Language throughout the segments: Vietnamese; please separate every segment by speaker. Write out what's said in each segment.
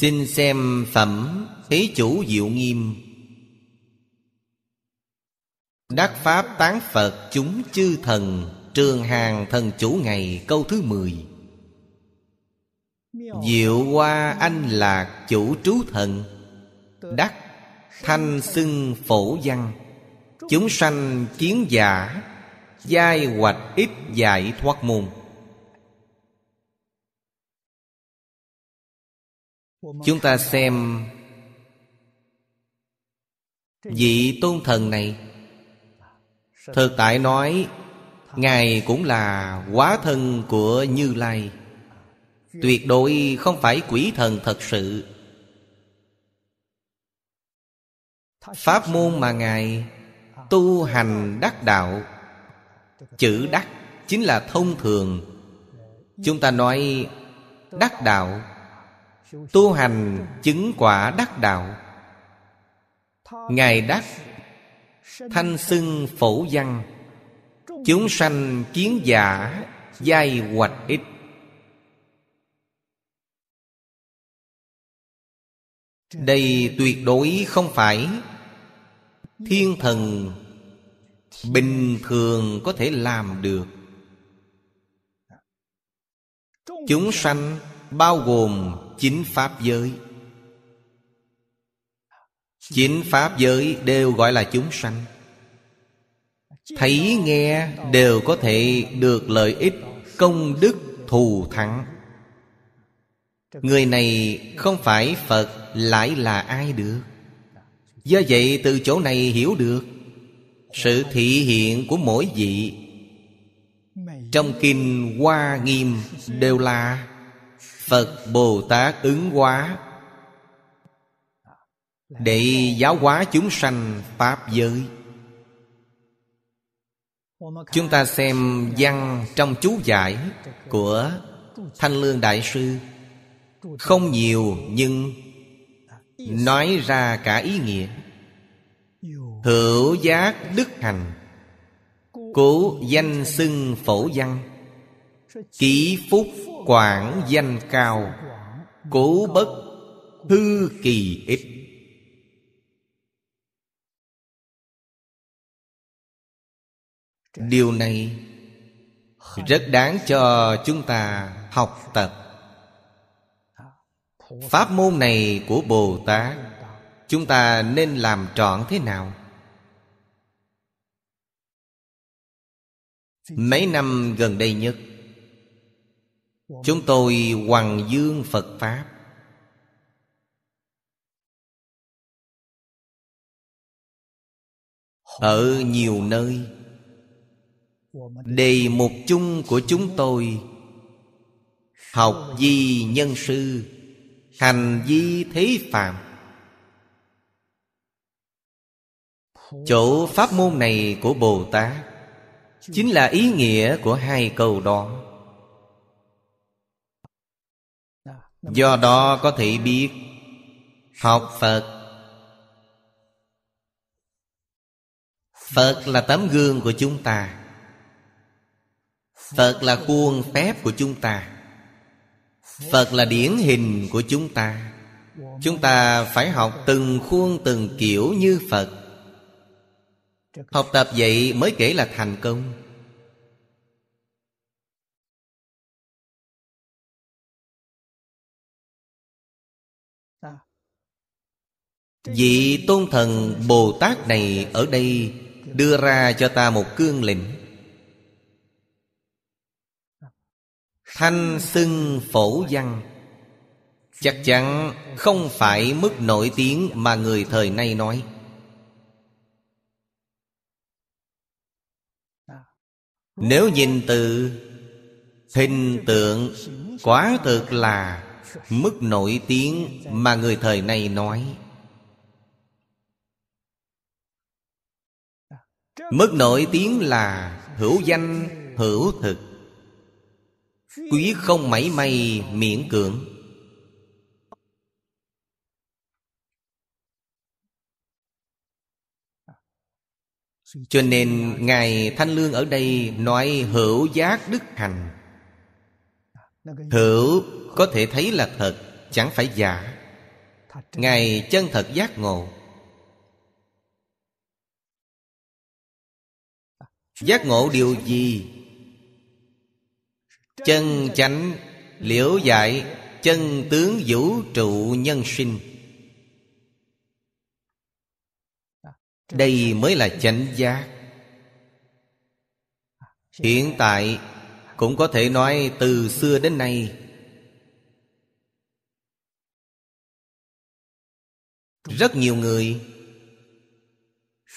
Speaker 1: Xin xem phẩm Thế chủ diệu nghiêm. Đắc Pháp tán Phật chúng chư thần, Trường hàng thần chủ ngày câu thứ 10 Diệu hoa anh lạc chủ trú thần, Đắc thanh xưng phổ văn. Chúng sanh kiến giả, Giai hoạch ít giải thoát môn. Chúng ta xem Vị tôn thần này. Thực tại nói, Ngài cũng là quá thân của Như Lai. Tuyệt đối không phải quỷ thần thật sự. Pháp môn mà Ngài tu hành đắc đạo, Chữ đắc chính là thông thường. Chúng ta nói đắc đạo Tu hành chứng quả đắc đạo. Ngài đắc Thanh xưng phổ văn. Chúng sanh kiến giả Giai hoạch ít Đây tuyệt đối không phải Thiên thần Bình thường có thể làm được. Chúng sanh bao gồm chính pháp giới. Chính pháp giới đều gọi là chúng sanh. Thấy, nghe đều có thể được lợi ích, công đức, thù thắng. Người này không phải phật, lại là ai được? Do vậy, từ chỗ này hiểu được, sự thị hiện của mỗi vị. Trong kinh hoa nghiêm đều là Phật Bồ Tát ứng hóa. Để giáo hóa chúng sanh Pháp giới. Chúng ta xem văn trong chú giải Của Thanh Lương Đại Sư. Không nhiều nhưng Nói ra cả ý nghĩa. Hữu giác đức hành Cố danh xưng phổ văn, Ký phúc quảng danh cao, Cố bất hư kỳ ít Điều này rất đáng cho chúng ta học tập Pháp môn này của Bồ Tát, Chúng ta nên làm trọn thế nào? Mấy năm gần đây nhất Chúng tôi hoàng dương Phật Pháp. Ở nhiều nơi, Đề mục chung của chúng tôi, Học di nhân sư, Hành di thế phạm Chỗ pháp môn này của Bồ Tát Chính là ý nghĩa của hai câu đó. Do đó có thể biết, Học Phật. Phật là tấm gương của chúng ta. Phật là khuôn phép của chúng ta. Phật là điển hình của chúng ta. Chúng ta phải học từng khuôn từng kiểu như Phật. Học tập vậy mới kể là thành công. Vị tôn thần Bồ Tát này ở đây Đưa ra cho ta một cương lĩnh Thanh xưng phổ văn. Chắc chắn không phải mức nổi tiếng mà người thời nay nói. Nếu nhìn từ hình tượng Quá thực là mức nổi tiếng mà người thời nay nói. Mức nổi tiếng là hữu danh hữu thực. Quý không mảy may miễn cưỡng. Cho nên Ngài Thanh Lương ở đây nói hữu giác đức hành. Hữu có thể thấy là thật, chẳng phải giả. Ngài chân thật giác ngộ. Giác ngộ điều gì? Chân chánh, liễu giải, Chân tướng vũ trụ nhân sinh. Đây mới là chánh giác. Hiện tại cũng có thể nói từ xưa đến nay. Rất nhiều người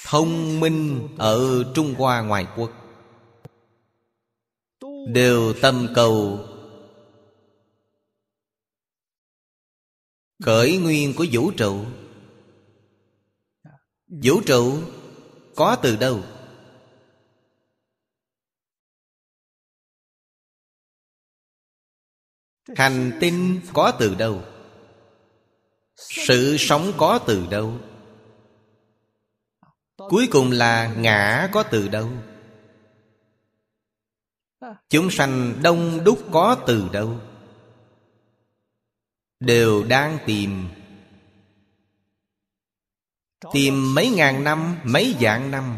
Speaker 1: Thông minh ở Trung Hoa ngoài quốc Đều tâm cầu Khởi nguyên của vũ trụ Vũ trụ có từ đâu? Hành tinh có từ đâu? Sự sống có từ đâu? Cuối cùng là ngã có từ đâu? Chúng sanh đông đúc có từ đâu? Đều đang tìm Tìm mấy ngàn năm, mấy vạn năm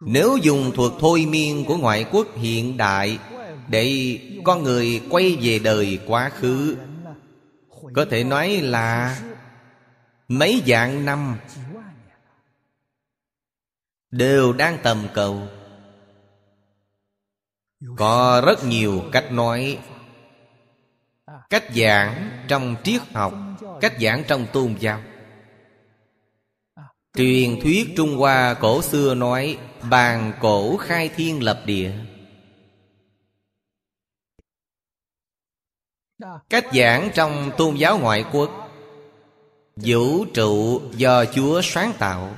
Speaker 1: Nếu dùng thuật thôi miên của ngoại quốc hiện đại Để con người quay về đời quá khứ Có thể nói là Mấy vạn năm Đều đang tầm cầu. Có rất nhiều cách nói, Cách giảng trong triết học, Cách giảng trong tôn giáo. Truyền thuyết Trung Hoa cổ xưa nói, Bàn cổ khai thiên lập địa. Cách giảng trong tôn giáo ngoại quốc Vũ trụ do Chúa sáng tạo.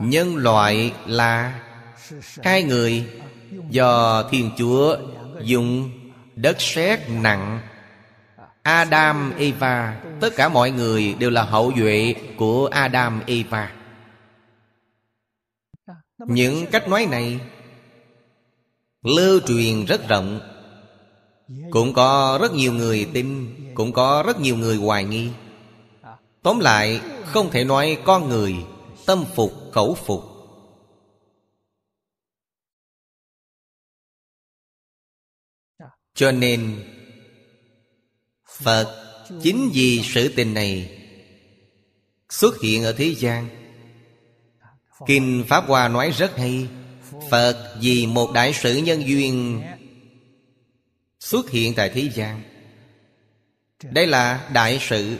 Speaker 1: Nhân loại là Hai người do Thiên Chúa dùng đất sét nặng. Adam, Eva Tất cả mọi người đều là hậu duệ của Adam, Eva. Những cách nói này Lưu truyền rất rộng. Cũng có rất nhiều người tin. Cũng có rất nhiều người hoài nghi. Tóm lại, không thể nói con người Tâm phục, khẩu phục. Cho nên, Phật chính vì sự tình này Xuất hiện ở thế gian. Kinh Pháp Hoa nói rất hay, Phật vì một đại sự nhân duyên Xuất hiện tại thế gian. Đây là đại sự.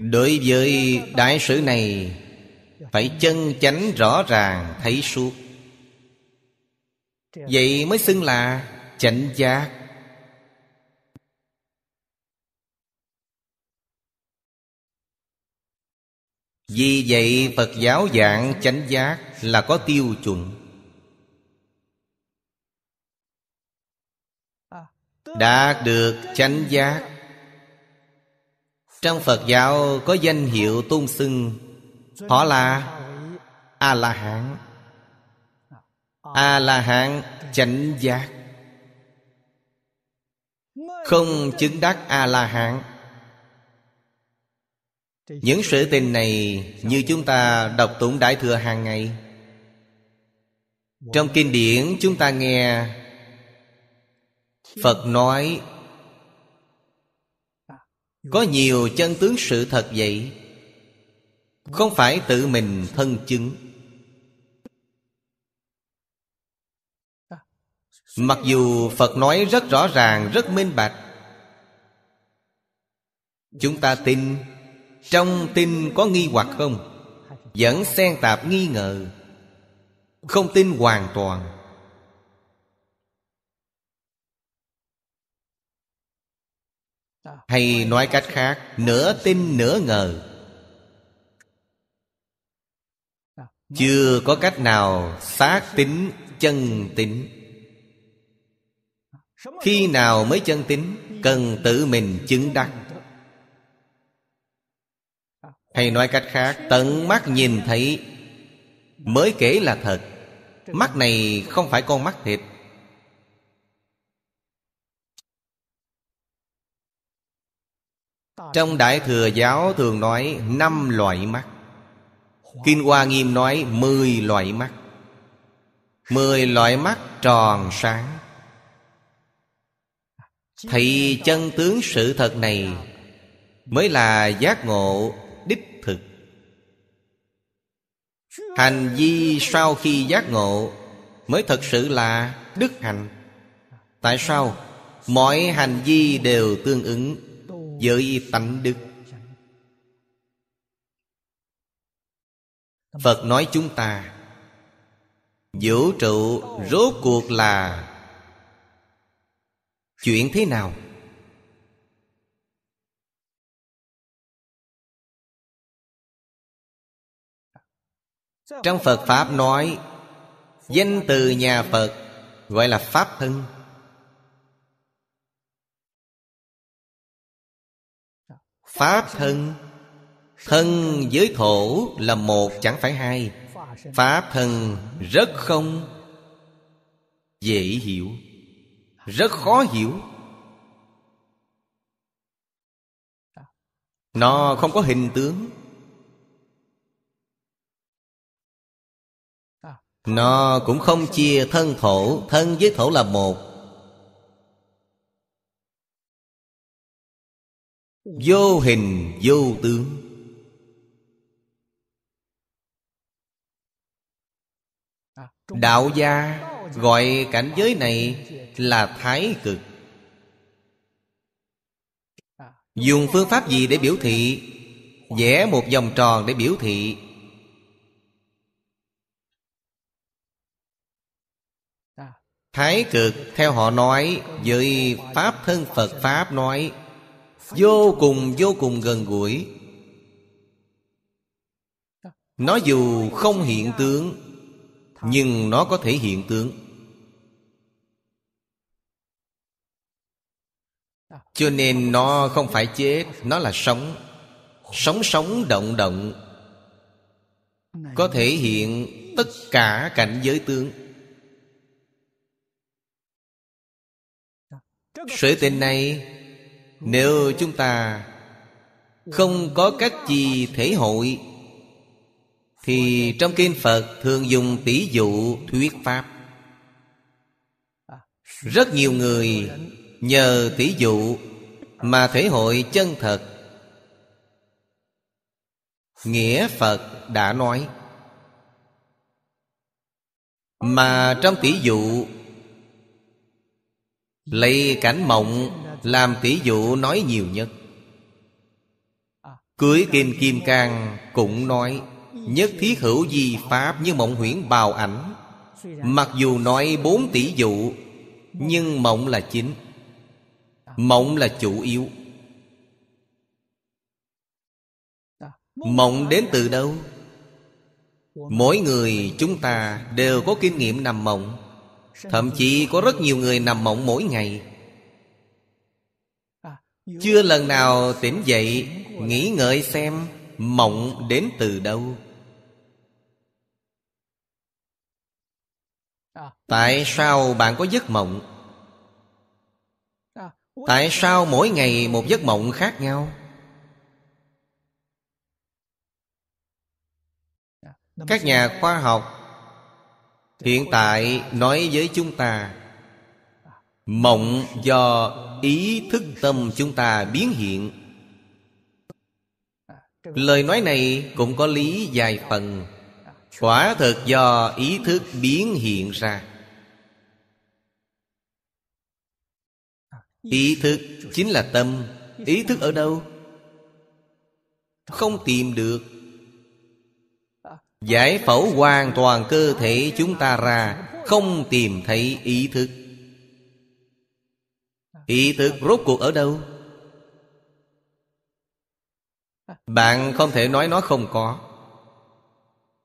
Speaker 1: Đối với đại sự này, Phải chân chánh rõ ràng thấy suốt. Vậy mới xưng là chánh giác. Vì vậy Phật giáo dạng chánh giác là có tiêu chuẩn. Đạt được chánh giác. Trong Phật giáo có danh hiệu tôn xưng, Họ là A-la-hán. A-la-hán chánh giác. Không chứng đắc A-la-hán. Những sự tình này như chúng ta đọc tụng Đại Thừa hàng ngày. Trong kinh điển chúng ta nghe Phật nói Có nhiều chân tướng sự thật vậy? Không phải tự mình thân chứng. Mặc dù Phật nói rất rõ ràng, rất minh bạch Chúng ta tin trong tin có nghi hoặc không? Vẫn xen tạp nghi ngờ Không tin hoàn toàn. Hay nói cách khác, Nửa tin nửa ngờ. Chưa có cách nào xác tính chân tính Khi nào mới chân tính Cần tự mình chứng đắc. Hay nói cách khác, Tận mắt nhìn thấy, Mới kể là thật. Mắt này không phải con mắt thịt Trong Đại Thừa Giáo thường nói năm loại mắt. Kinh Hoa Nghiêm nói mười loại mắt. Mười loại mắt tròn sáng. Thì chân tướng sự thật này Mới là giác ngộ đích thực. Hành vi sau khi giác ngộ Mới thật sự là đức hạnh. Tại sao? Mọi hành vi đều tương ứng với tánh đức Phật nói chúng ta, Vũ trụ rốt cuộc là Chuyện thế nào? Trong Phật Pháp nói, Danh từ nhà Phật Gọi là Pháp thân Pháp thân. Thân với thổ là một, chẳng phải hai. Pháp thân rất không Dễ hiểu, Rất khó hiểu. Nó không có hình tướng. Nó cũng không chia thân thổ. Thân với thổ là một Vô hình, vô tướng. Đạo gia gọi cảnh giới này là thái cực. Dùng phương pháp gì để biểu thị? Vẽ một vòng tròn để biểu thị. Thái cực, theo họ nói, Với Pháp thân Phật Pháp nói Vô cùng vô cùng gần gũi. Nó dù không hiện tướng, Nhưng nó có thể hiện tướng. Cho nên nó không phải chết, Nó là sống. Sống sống, động động. Có thể hiện tất cả cảnh giới tướng. Sự tình này nếu chúng ta Không có cách gì thể hội, Thì trong kinh Phật thường dùng tỷ dụ thuyết Pháp. Rất nhiều người nhờ tỷ dụ Mà thể hội chân thật. Nghĩa Phật đã nói, Mà trong tỷ dụ, Lấy cảnh mộng làm tỷ dụ nói nhiều nhất. Cưới Kim Kim Cang cũng nói, Nhất thiết hữu di pháp như mộng huyễn bào ảnh. Mặc dù nói bốn tỷ dụ Nhưng mộng là chính. Mộng là chủ yếu. Mộng đến từ đâu? Mỗi người chúng ta đều có kinh nghiệm nằm mộng. Thậm chí có rất nhiều người nằm mộng mỗi ngày. Chưa lần nào tỉnh dậy, Nghĩ ngợi xem Mộng đến từ đâu. Tại sao bạn có giấc mộng? Tại sao mỗi ngày một giấc mộng khác nhau? Các nhà khoa học Hiện tại nói với chúng ta, Mộng do ý thức tâm chúng ta biến hiện. Lời nói này cũng có lý dài phần. Quả thực do ý thức biến hiện ra. Ý thức chính là tâm. Ý thức ở đâu? Không tìm được. Giải phẫu hoàn toàn cơ thể chúng ta ra, Không tìm thấy ý thức. Ý thức rốt cuộc ở đâu? Bạn không thể nói nó không có.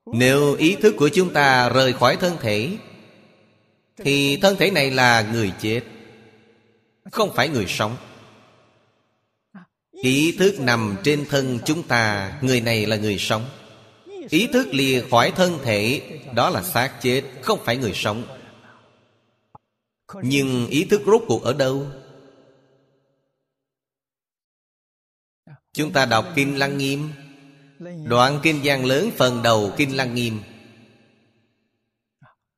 Speaker 1: Nếu ý thức của chúng ta rời khỏi thân thể, Thì thân thể này là người chết, Không phải người sống. Ý thức nằm trên thân chúng ta, Người này là người sống. Ý thức lìa khỏi thân thể, Đó là xác chết, Không phải người sống. Nhưng ý thức rốt cuộc ở đâu? Chúng ta đọc Kinh Lăng Nghiêm. Đoạn Kinh Giang lớn phần đầu Kinh Lăng Nghiêm.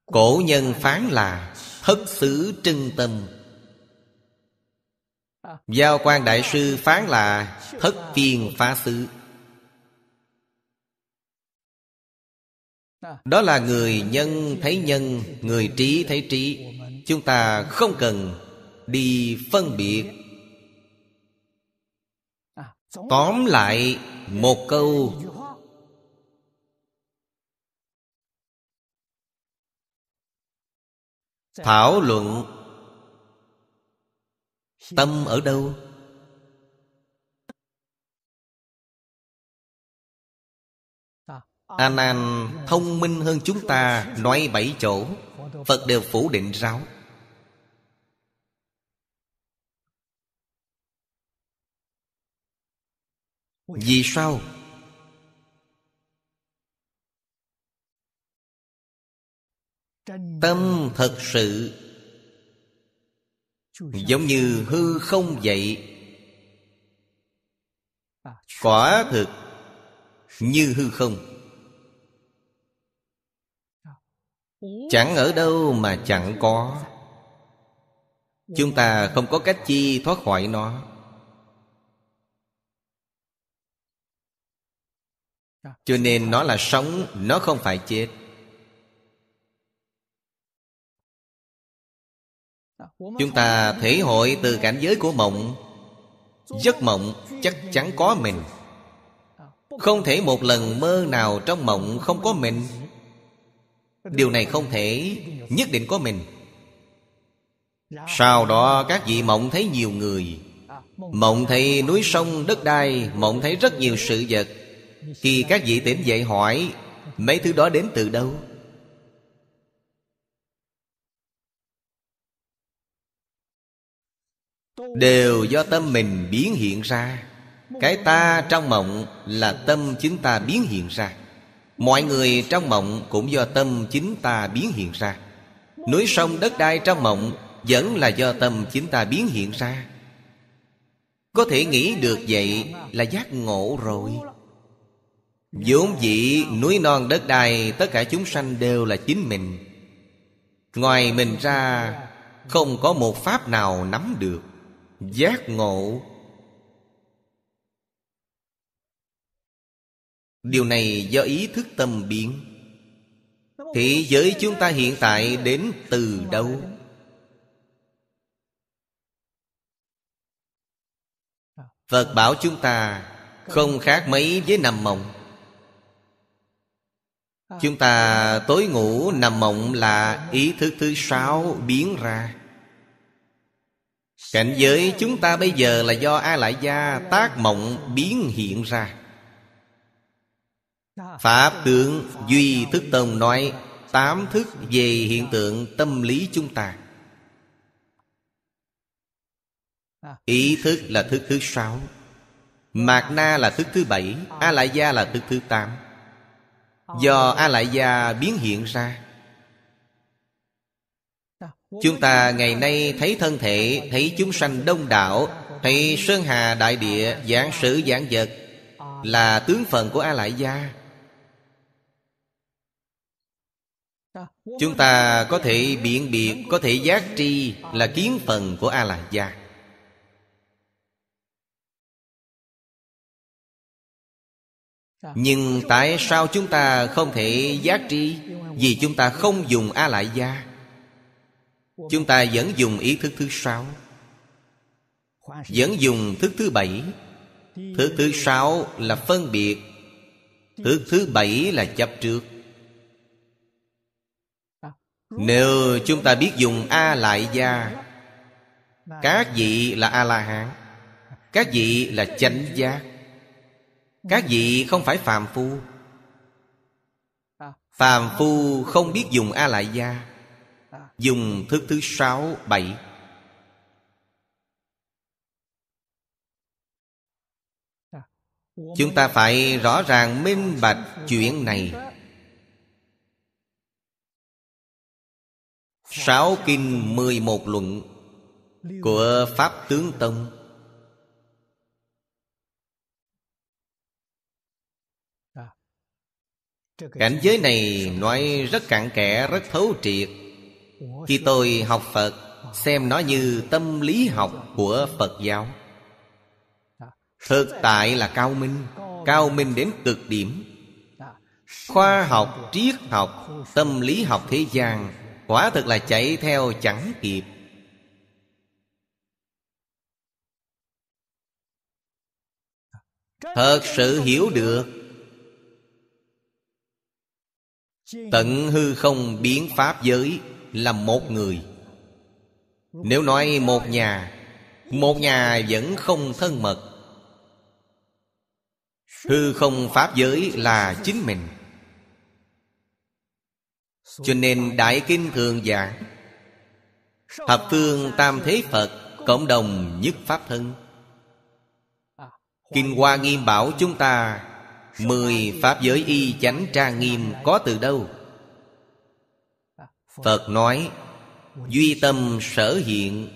Speaker 1: Cổ nhân phán là Thất xứ trưng tâm. Giao quan đại sư phán là Thất phiền phá xứ. Đó là người nhân thấy nhân, Người trí thấy trí. Chúng ta không cần đi phân biệt Tóm lại một câu. Thảo luận Tâm ở đâu? A Nan thông minh hơn chúng ta Nói bảy chỗ. Phật đều phủ định ráo Vì sao? Tâm thật sự Giống như hư không vậy? Quả thực Như hư không. Chẳng ở đâu mà chẳng có. Chúng ta không có cách chi thoát khỏi nó Cho nên nó là sống Nó không phải chết. Chúng ta thể hội từ cảnh giới của mộng. Giấc mộng chắc chắn có mình. Không thể một lần mơ nào trong mộng không có mình. Điều này không thể Nhất định có mình. Sau đó các vị mộng thấy nhiều người. Mộng thấy núi sông đất đai Mộng thấy rất nhiều sự vật khi các vị tỉnh dậy hỏi, Mấy thứ đó đến từ đâu? Đều do tâm mình biến hiện ra. Cái ta trong mộng là tâm chính ta biến hiện ra. Mọi người trong mộng cũng do tâm chính ta biến hiện ra. Núi sông đất đai trong mộng Vẫn là do tâm chính ta biến hiện ra. Có thể nghĩ được vậy là giác ngộ rồi vốn dĩ núi non đất đai, Tất cả chúng sanh đều là chính mình. Ngoài mình ra, Không có một pháp nào nắm được. Giác ngộ. Điều này do ý thức tâm biến. Thế giới chúng ta hiện tại đến từ đâu? Phật bảo chúng ta, Không khác mấy với nằm mộng. Chúng ta tối ngủ nằm mộng là ý thức thứ sáu biến ra. Cảnh giới chúng ta bây giờ là do A Lại Gia tác mộng biến hiện ra. Pháp tướng Duy Thức Tông nói, Tám thức về hiện tượng tâm lý chúng ta. Ý thức là thức thứ sáu, Mạc Na là thức thứ bảy A Lại Gia là thức thứ tám. Do A Lại Gia biến hiện ra. Chúng ta ngày nay thấy thân thể, Thấy chúng sanh đông đảo, Thấy sơn hà đại địa, Giảng sử, giảng vật, Là tướng phận của A Lại Gia Chúng ta có thể biện biệt, Có thể giác tri Là kiến phần của A Lại Gia Nhưng tại sao chúng ta không thể giác tri Vì chúng ta không dùng A Lại Gia Chúng ta vẫn dùng ý thức thứ sáu. Vẫn dùng thức thứ bảy. Thức thứ sáu là phân biệt. Thức thứ bảy là chấp trước. Nếu chúng ta biết dùng A lại gia Các vị là A-la-hán, Các vị là chánh giác. Các vị không phải phàm phu? Phàm phu không biết dùng A lại gia Dùng thức thứ sáu bảy. Chúng ta phải rõ ràng minh bạch chuyện này. Sáu kinh mười một luận Của Pháp Tướng Tông Cảnh giới này nói rất cặn kẽ, rất thấu triệt. Khi tôi học Phật Xem nó như tâm lý học của Phật giáo. Thực tại là cao minh Cao minh đến cực điểm. Khoa học, triết học, tâm lý học thế gian Quả thực là chạy theo chẳng kịp. Thật sự hiểu được Tận hư không biến pháp giới Là một người. Nếu nói một nhà Một nhà vẫn không thân mật. Hư không pháp giới là chính mình. Cho nên Đại Kinh thường giảng, Thập phương tam thế Phật Cộng đồng nhất Pháp thân. Kinh Hoa Nghiêm bảo chúng ta Mười Pháp giới y chánh trang nghiêm có từ đâu? Phật nói, Duy tâm sở hiện,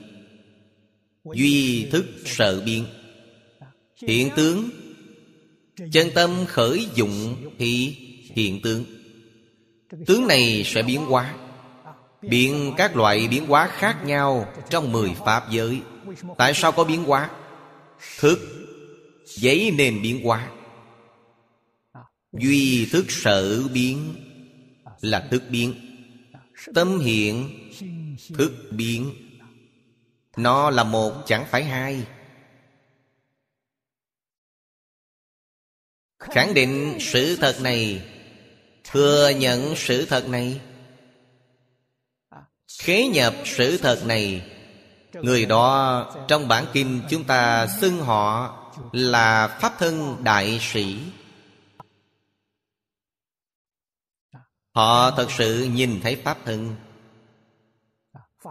Speaker 1: Duy thức sở biến Hiện tướng, Chân tâm khởi dụng thì hiện tướng. Tướng này sẽ biến hóa, Biến các loại biến hóa khác nhau Trong mười pháp giới. Tại sao có biến hóa? Thức, Giấy nền biến hóa. Duy thức sở biến Là thức biến. Tâm hiện, Thức biến. Nó là một, chẳng phải hai. Khẳng định sự thật này, Thừa nhận sự thật này. Khế nhập sự thật này, Người đó trong bản kinh chúng ta xưng họ là Pháp thân đại sĩ. Họ thật sự nhìn thấy Pháp thân.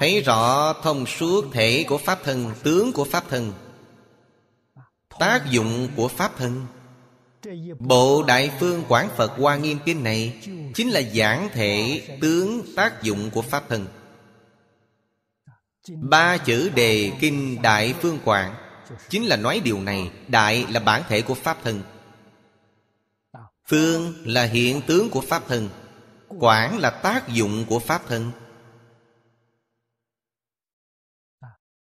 Speaker 1: Thấy rõ thông suốt thể của Pháp thân, Tướng của Pháp thân, Tác dụng của Pháp thân. Bộ Đại Phương Quảng Phật Hoa Nghiêm Kinh này Chính là giảng thể tướng tác dụng của Pháp thân. Ba chữ đề Kinh Đại Phương Quảng Chính là nói điều này, Đại là bản thể của Pháp thân. Phương là hiện tướng của Pháp thân. Quảng là tác dụng của Pháp thân.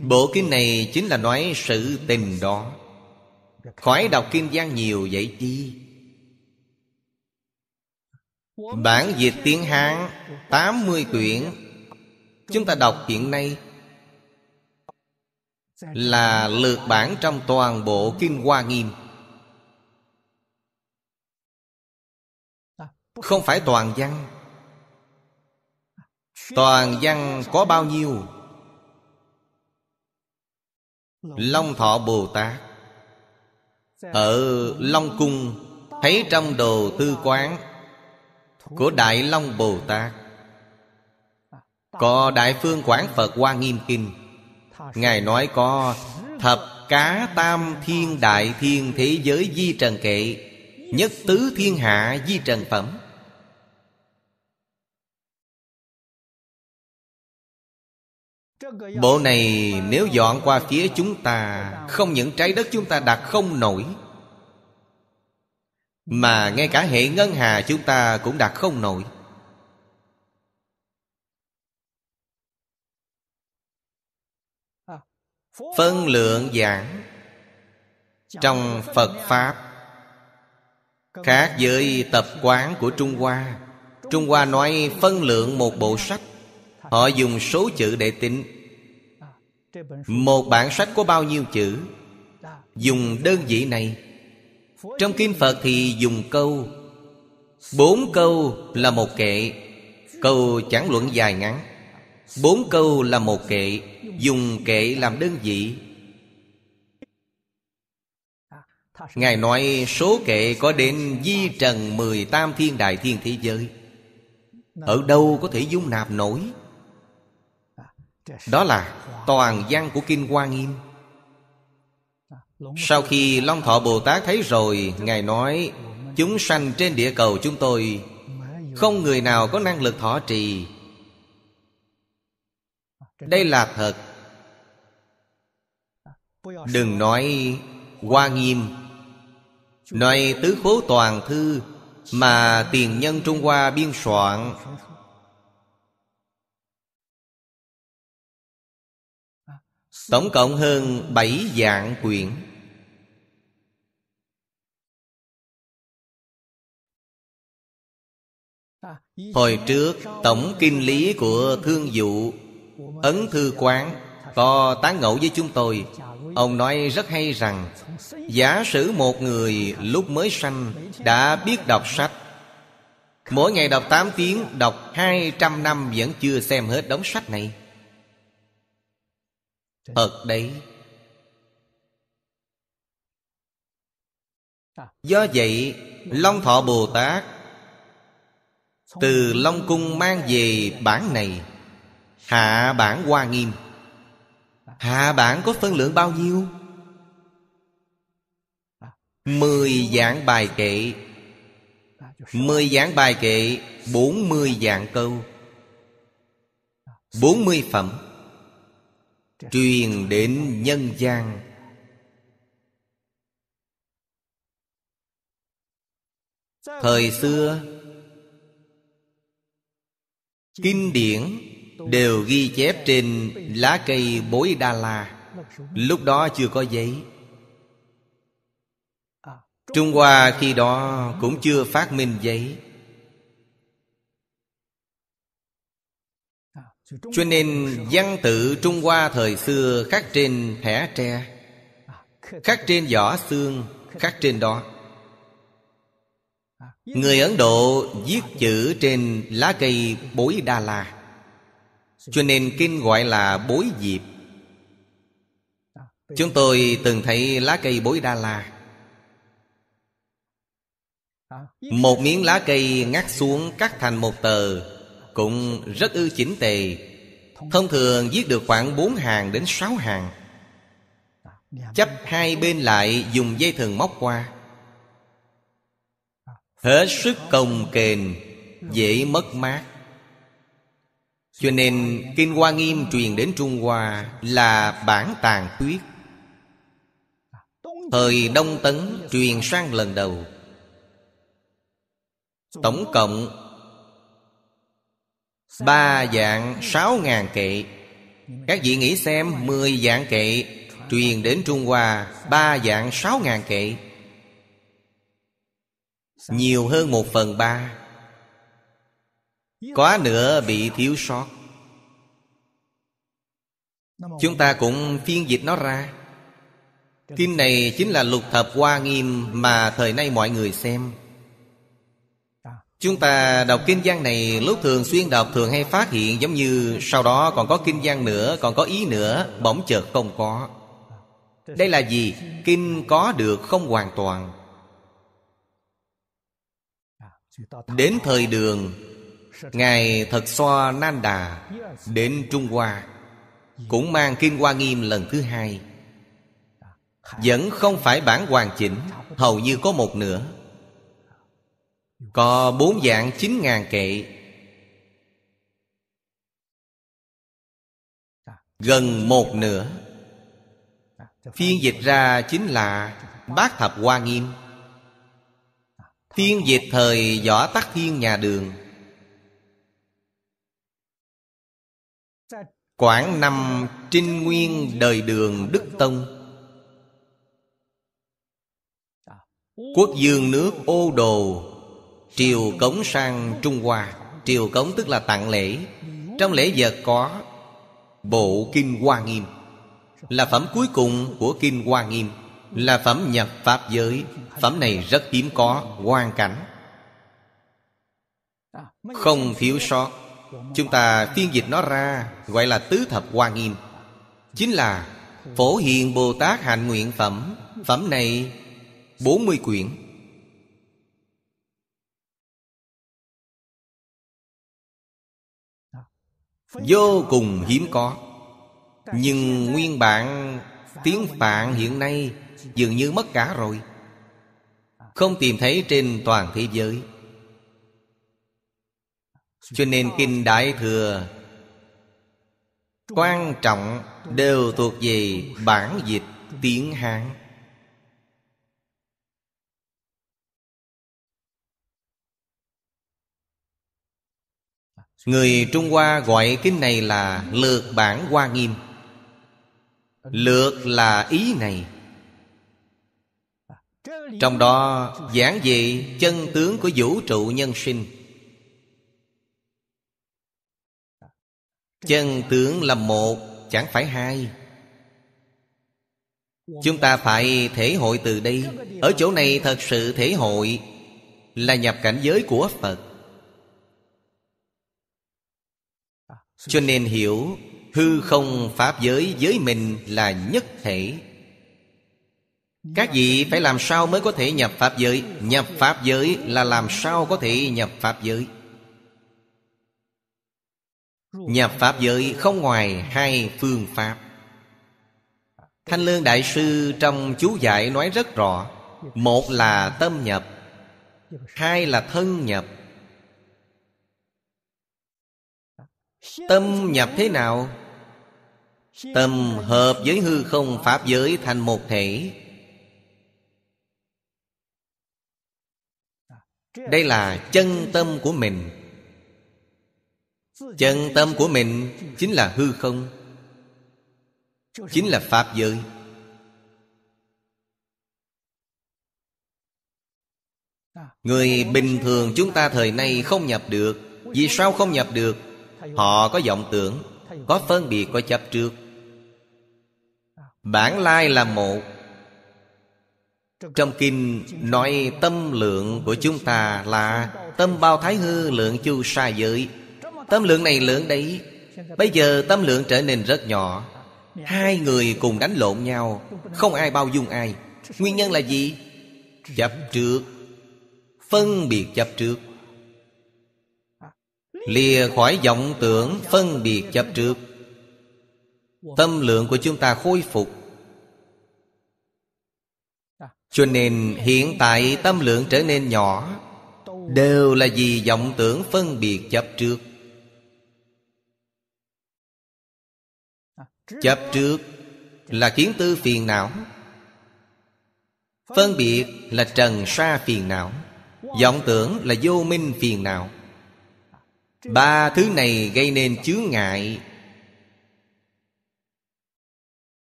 Speaker 1: Bộ kinh này chính là nói sự tình đó. Khỏi đọc kinh văn nhiều vậy chi? Bản dịch tiếng Hán 80 quyển. Chúng ta đọc hiện nay Là lược bản trong toàn bộ Kinh Hoa Nghiêm. Không phải toàn văn. Toàn văn có bao nhiêu? Long Thọ Bồ Tát. Ở Long Cung, Thấy trong đồ tư quán Của Đại Long Bồ Tát. Có Đại Phương Quảng Phật Hoa Nghiêm Kinh. Ngài nói có, Thập cá tam thiên đại thiên thế giới di trần kệ, Nhất tứ thiên hạ di trần phẩm. Bộ này nếu dọn qua phía chúng ta, Không những trái đất chúng ta đặt không nổi, Mà ngay cả hệ ngân hà chúng ta cũng đặt không nổi. Phân lượng giảng Trong Phật Pháp Khác với tập quán của Trung Hoa. Trung Hoa nói phân lượng một bộ sách. Họ dùng số chữ để tính. Một bản sách có bao nhiêu chữ? Dùng đơn vị này. Trong Kinh Phật thì dùng câu, Bốn câu là một kệ. Câu chẳng luận dài ngắn. Bốn câu là một kệ, Dùng kệ làm đơn vị. Ngài nói số kệ có đến di trần mười tam thiên đại thiên thế giới. Ở đâu có thể dung nạp nổi? Đó là toàn văn của Kinh Hoa Nghiêm. Sau khi Long Thọ Bồ Tát thấy rồi, Ngài nói, Chúng sanh trên địa cầu chúng tôi, Không người nào có năng lực thọ trì. Đây là thật. Đừng nói Hoa nghiêm, Nói tứ khố toàn thư Mà tiền nhân Trung Hoa biên soạn Tổng cộng hơn bảy dạng quyển Hồi trước, Tổng kinh lý của Thương dụ Ấn Thư Quán, Có tán ngẫu với chúng tôi. Ông nói rất hay rằng, Giả sử một người lúc mới sanh Đã biết đọc sách, Mỗi ngày đọc 8 tiếng, Đọc 200 năm vẫn chưa xem hết đống sách này. Thật đấy. Do vậy Long Thọ Bồ Tát Từ Long Cung mang về bản này Hạ bản Hoa Nghiêm. Hạ bản có phân lượng bao nhiêu? Mười dạng bài kệ. Mười dạng bài kệ Bốn mươi dạng câu. Bốn mươi phẩm Truyền đến nhân gian. Thời xưa, Kinh điển Đều ghi chép trên lá cây bối đa la. Lúc đó chưa có giấy. Trung Hoa khi đó cũng chưa phát minh giấy. Cho nên văn tự Trung Hoa thời xưa khắc trên thẻ tre Khắc trên vỏ xương Khắc trên đó. Người Ấn Độ viết chữ trên lá cây bối đa la. Cho nên kinh gọi là bối diệp. Chúng tôi từng thấy lá cây bối đa la. Một miếng lá cây ngắt xuống cắt thành một tờ cũng rất ư chỉnh tề. Thông thường viết được khoảng 4 hàng đến 6 hàng. Chấp hai bên lại dùng dây thừng móc qua. Hết sức công kềnh Dễ mất mát. Cho nên Kinh Hoa Nghiêm truyền đến Trung Hoa Là bản tàn tuyết Thời Đông Tấn truyền sang lần đầu. Tổng cộng Ba dạng sáu ngàn kệ Các vị nghĩ xem, Mười dạng kệ Truyền đến Trung Hoa, Ba dạng sáu ngàn kệ Nhiều hơn một phần ba. Quá nữa bị thiếu sót. Chúng ta cũng phiên dịch nó ra. Kinh này chính là lục thập hoa nghiêm Mà thời nay mọi người xem. Chúng ta đọc kinh văn này Lúc thường xuyên đọc thường hay phát hiện Giống như sau đó còn có kinh văn nữa, Còn có ý nữa, Bỗng chợt không có. Đây là gì? Kinh có được không hoàn toàn? Đến thời đường, Ngài Thật Xoa Nan Đà Đến Trung Hoa, Cũng mang Kinh Hoa Nghiêm lần thứ hai. Vẫn không phải bản hoàn chỉnh, Hầu như có một nửa. Có bốn dạng chín ngàn kệ. Gần một nửa. Phiên dịch ra chính là Bát Thập Hoa Nghiêm. Phiên dịch thời Võ Tắc Thiên nhà đường. Quảng năm Trinh Nguyên đời đường Đức Tông. Quốc dương nước ô đồ. Triều cống sang Trung Hoa. Triều cống tức là tặng lễ. Trong lễ vật có Bộ Kinh Hoa Nghiêm. Là phẩm cuối cùng của Kinh Hoa Nghiêm. Là phẩm nhập Pháp giới. Phẩm này rất hiếm có, Hoàn cảnh. Không thiếu sót. Chúng ta phiên dịch nó ra, Gọi là tứ thập hoa nghiêm. Chính là Phổ hiền Bồ Tát hạnh nguyện phẩm. Phẩm này 40 quyển. Vô cùng hiếm có. Nhưng nguyên bản, tiếng Phạn hiện nay Dường như mất cả rồi. Không tìm thấy trên toàn thế giới. Cho nên Kinh Đại Thừa Quan trọng đều thuộc về bản dịch tiếng Hán. Người Trung Hoa gọi kinh này là Lược bản Hoa Nghiêm. Lược là ý này. Trong đó, giảng dị chân tướng của vũ trụ nhân sinh. Chân tướng là một, chẳng phải hai. Chúng ta phải thể hội từ đây. Ở chỗ này thật sự thể hội Là nhập cảnh giới của Phật. Cho nên hiểu, Hư không Pháp giới với mình là nhất thể. Các vị phải làm sao mới có thể nhập Pháp giới? Nhập Pháp giới là làm sao có thể nhập Pháp giới? Nhập Pháp giới không ngoài hai phương Pháp. Thanh Lương Đại Sư trong chú giải nói rất rõ. Một là tâm nhập, Hai là thân nhập. Tâm nhập thế nào? Tâm hợp với hư không Pháp giới thành một thể. Đây là chân tâm của mình. Chân tâm của mình chính là hư không, Chính là Pháp giới. Người bình thường chúng ta thời nay không nhập được. Vì sao không nhập được? Họ có vọng tưởng Có phân biệt có chấp trước. Bản lai là một. Trong kinh nói tâm lượng của chúng ta là Tâm bao thái hư lượng chu sa giới. Tâm lượng này lượng đấy. Bây giờ tâm lượng trở nên rất nhỏ. Hai người cùng đánh lộn nhau Không ai bao dung ai. Nguyên nhân là gì? Chấp trước. Phân biệt chấp trước Lìa khỏi vọng tưởng, phân biệt chấp trước. Tâm lượng của chúng ta khôi phục. Cho nên hiện tại tâm lượng trở nên nhỏ. Đều là vì vọng tưởng phân biệt chấp trước. Chấp trước là kiến tư phiền não. Phân biệt là trần sa phiền não. Vọng tưởng là vô minh phiền não. Ba thứ này gây nên chướng ngại.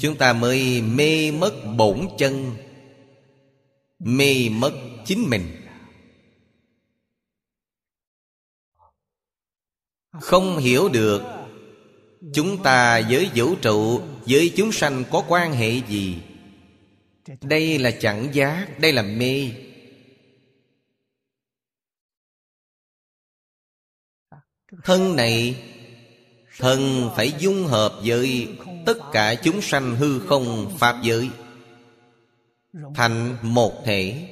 Speaker 1: Chúng ta mới mê mất bổn chân Mê mất chính mình. Không hiểu được Chúng ta với vũ trụ Với chúng sanh có quan hệ gì? Đây là chẳng giác, Đây là mê. Thân này Thân phải dung hợp với Tất cả chúng sanh hư không Pháp giới. Thành một thể.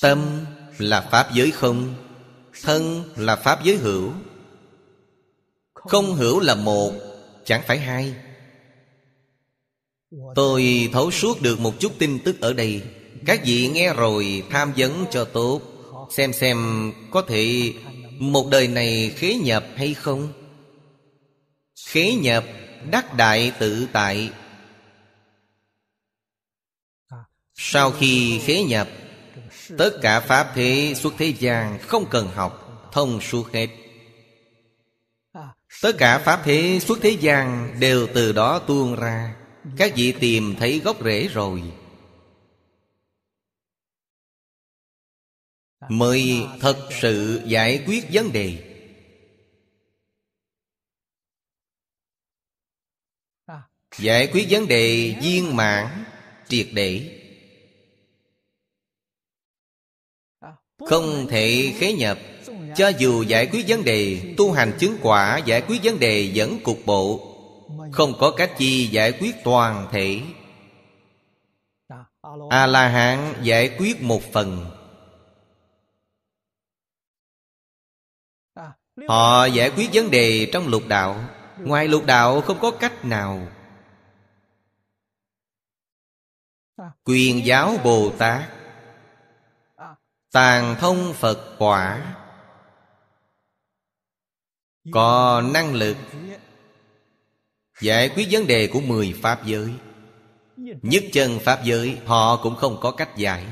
Speaker 1: Tâm là Pháp giới không, Thân là Pháp giới hữu. Không hữu là một, Chẳng phải hai. Tôi thấu suốt được một chút tin tức ở đây. Các vị nghe rồi tham vấn cho tốt. Xem xem có thể Một đời này khế nhập hay không? Khế nhập đắc đại tự tại. Sau khi khế nhập, Tất cả Pháp thế xuất thế gian Không cần học, Thông suốt hết. Tất cả Pháp thế xuất thế gian Đều từ đó tuôn ra. Các vị tìm thấy gốc rễ rồi. Mới thật sự giải quyết vấn đề. Giải quyết vấn đề viên mãn, Triệt để. Không thể khế nhập, Cho dù giải quyết vấn đề, Tu hành chứng quả Giải quyết vấn đề vẫn cục bộ. Không có cách gì giải quyết toàn thể. A-la-hán giải quyết một phần. Họ giải quyết vấn đề trong lục đạo. Ngoài lục đạo không có cách nào. Quyền giáo bồ tát tàn thông phật quả. Có năng lực giải quyết vấn đề của mười pháp giới. Nhất chân pháp giới, họ cũng không có cách giải.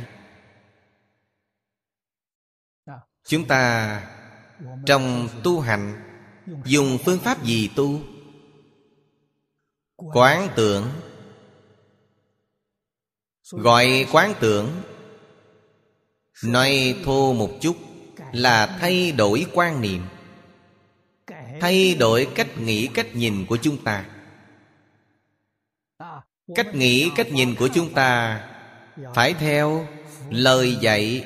Speaker 1: Chúng ta trong tu hành, dùng phương pháp gì tu? Quán tưởng. Gọi quán tưởng. Nói thô một chút là thay đổi quan niệm. Thay đổi cách nghĩ, cách nhìn của chúng ta. Cách nghĩ, cách nhìn của chúng ta phải theo lời dạy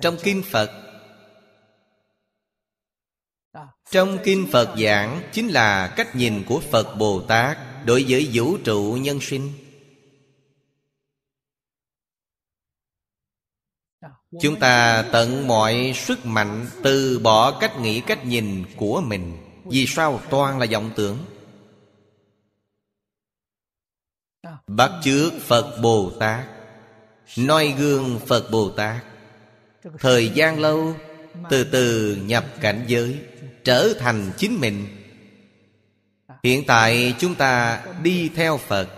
Speaker 1: trong kinh phật. Trong kinh phật giảng, chính là cách nhìn của phật bồ tát đối với vũ trụ nhân sinh. Chúng ta tận mọi sức mạnh từ bỏ cách nghĩ, cách nhìn của mình. Vì sao? Toàn là vọng tưởng. Bắt chước phật bồ tát, noi gương phật bồ tát. Thời gian lâu, từ từ nhập cảnh giới trở thành chính mình. Hiện tại chúng ta đi theo phật.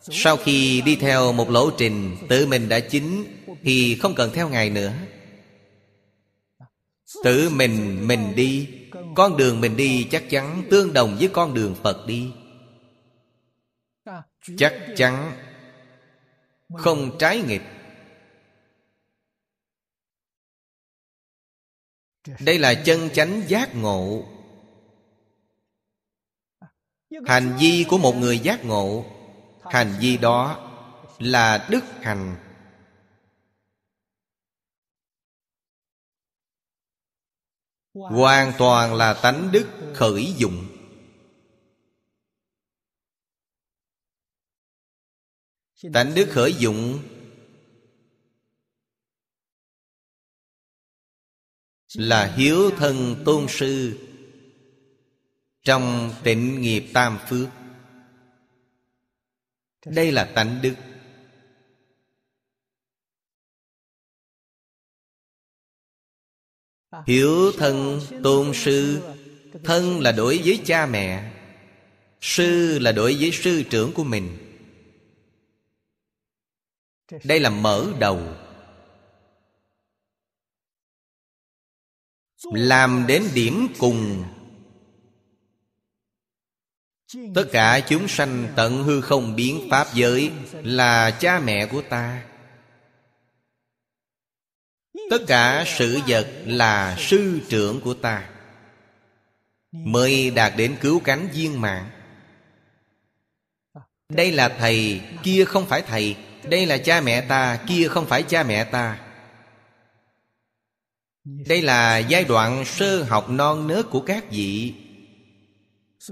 Speaker 1: Sau khi đi theo một lộ trình tự mình đã chính, thì không cần theo ngài nữa. Tự mình mình đi. Con đường mình đi chắc chắn tương đồng với con đường phật đi. Chắc chắn. Không trái nghịch. Đây là chân chánh giác ngộ. Hành vi của một người giác ngộ, hành vi đó là đức hành. Hoàn toàn là tánh đức khởi dụng. Tánh đức khởi dụng là hiếu thân tôn sư trong tịnh nghiệp tam phước. Đây là tánh đức. Hiếu thân tôn sư, thân là đối với cha mẹ, sư là đối với sư trưởng của mình. Đây là mở đầu. Làm đến điểm cùng. Tất cả chúng sanh tận hư không biến pháp giới là cha mẹ của ta. Tất cả sự vật là sư trưởng của ta. Mới đạt đến cứu cánh viên mạng đây là thầy, kia không phải thầy. Đây là cha mẹ ta, kia không phải cha mẹ ta đây là giai đoạn sơ học non nớt của các vị.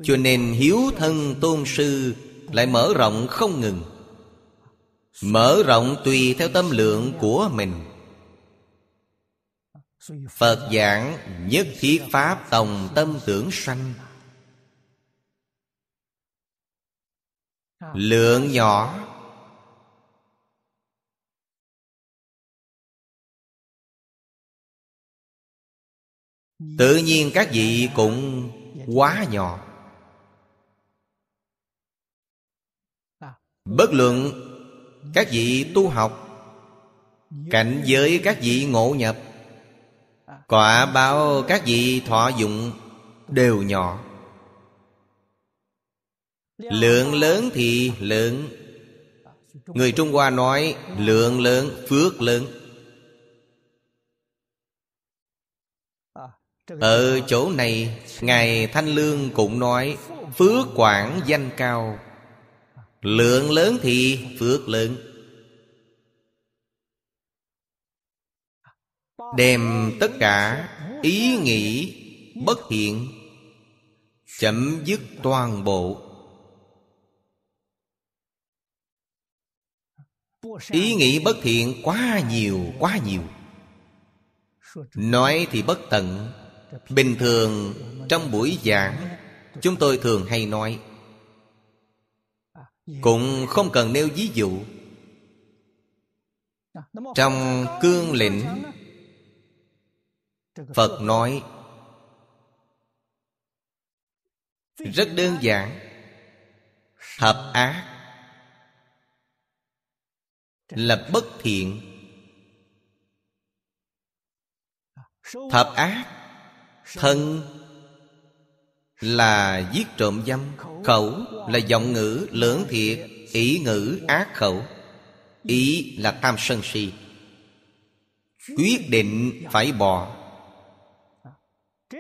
Speaker 1: Cho nên hiếu thân tôn sư lại mở rộng không ngừng. Mở rộng tùy theo tâm lượng của mình. Phật giảng nhất thiết pháp tòng tâm tưởng sanh. Lượng nhỏ tự nhiên các vị cũng quá nhỏ. Bất luận các vị tu học, cảnh giới các vị ngộ nhập, quả báo các vị thọ dụng đều nhỏ. Lượng lớn thì lượng người trung hoa nói lượng lớn, phước lớn. Ở chỗ này, ngài thanh lương cũng nói, phước quảng danh cao, lượng lớn thì phước lớn. Đem tất cả ý nghĩ bất thiện, chấm dứt toàn bộ. Ý nghĩ bất thiện quá nhiều quá nhiều. Nói thì bất tận bình thường, trong buổi giảng, chúng tôi thường hay nói, cũng không cần nêu ví dụ. Trong cương lĩnh, phật nói, rất đơn giản, hợp ác là bất thiện. Thập ác thân là giết trộm dâm, khẩu là giọng ngữ lưỡng thiệt, ý ngữ ác khẩu. Ý là tam sân si. Quyết định phải bỏ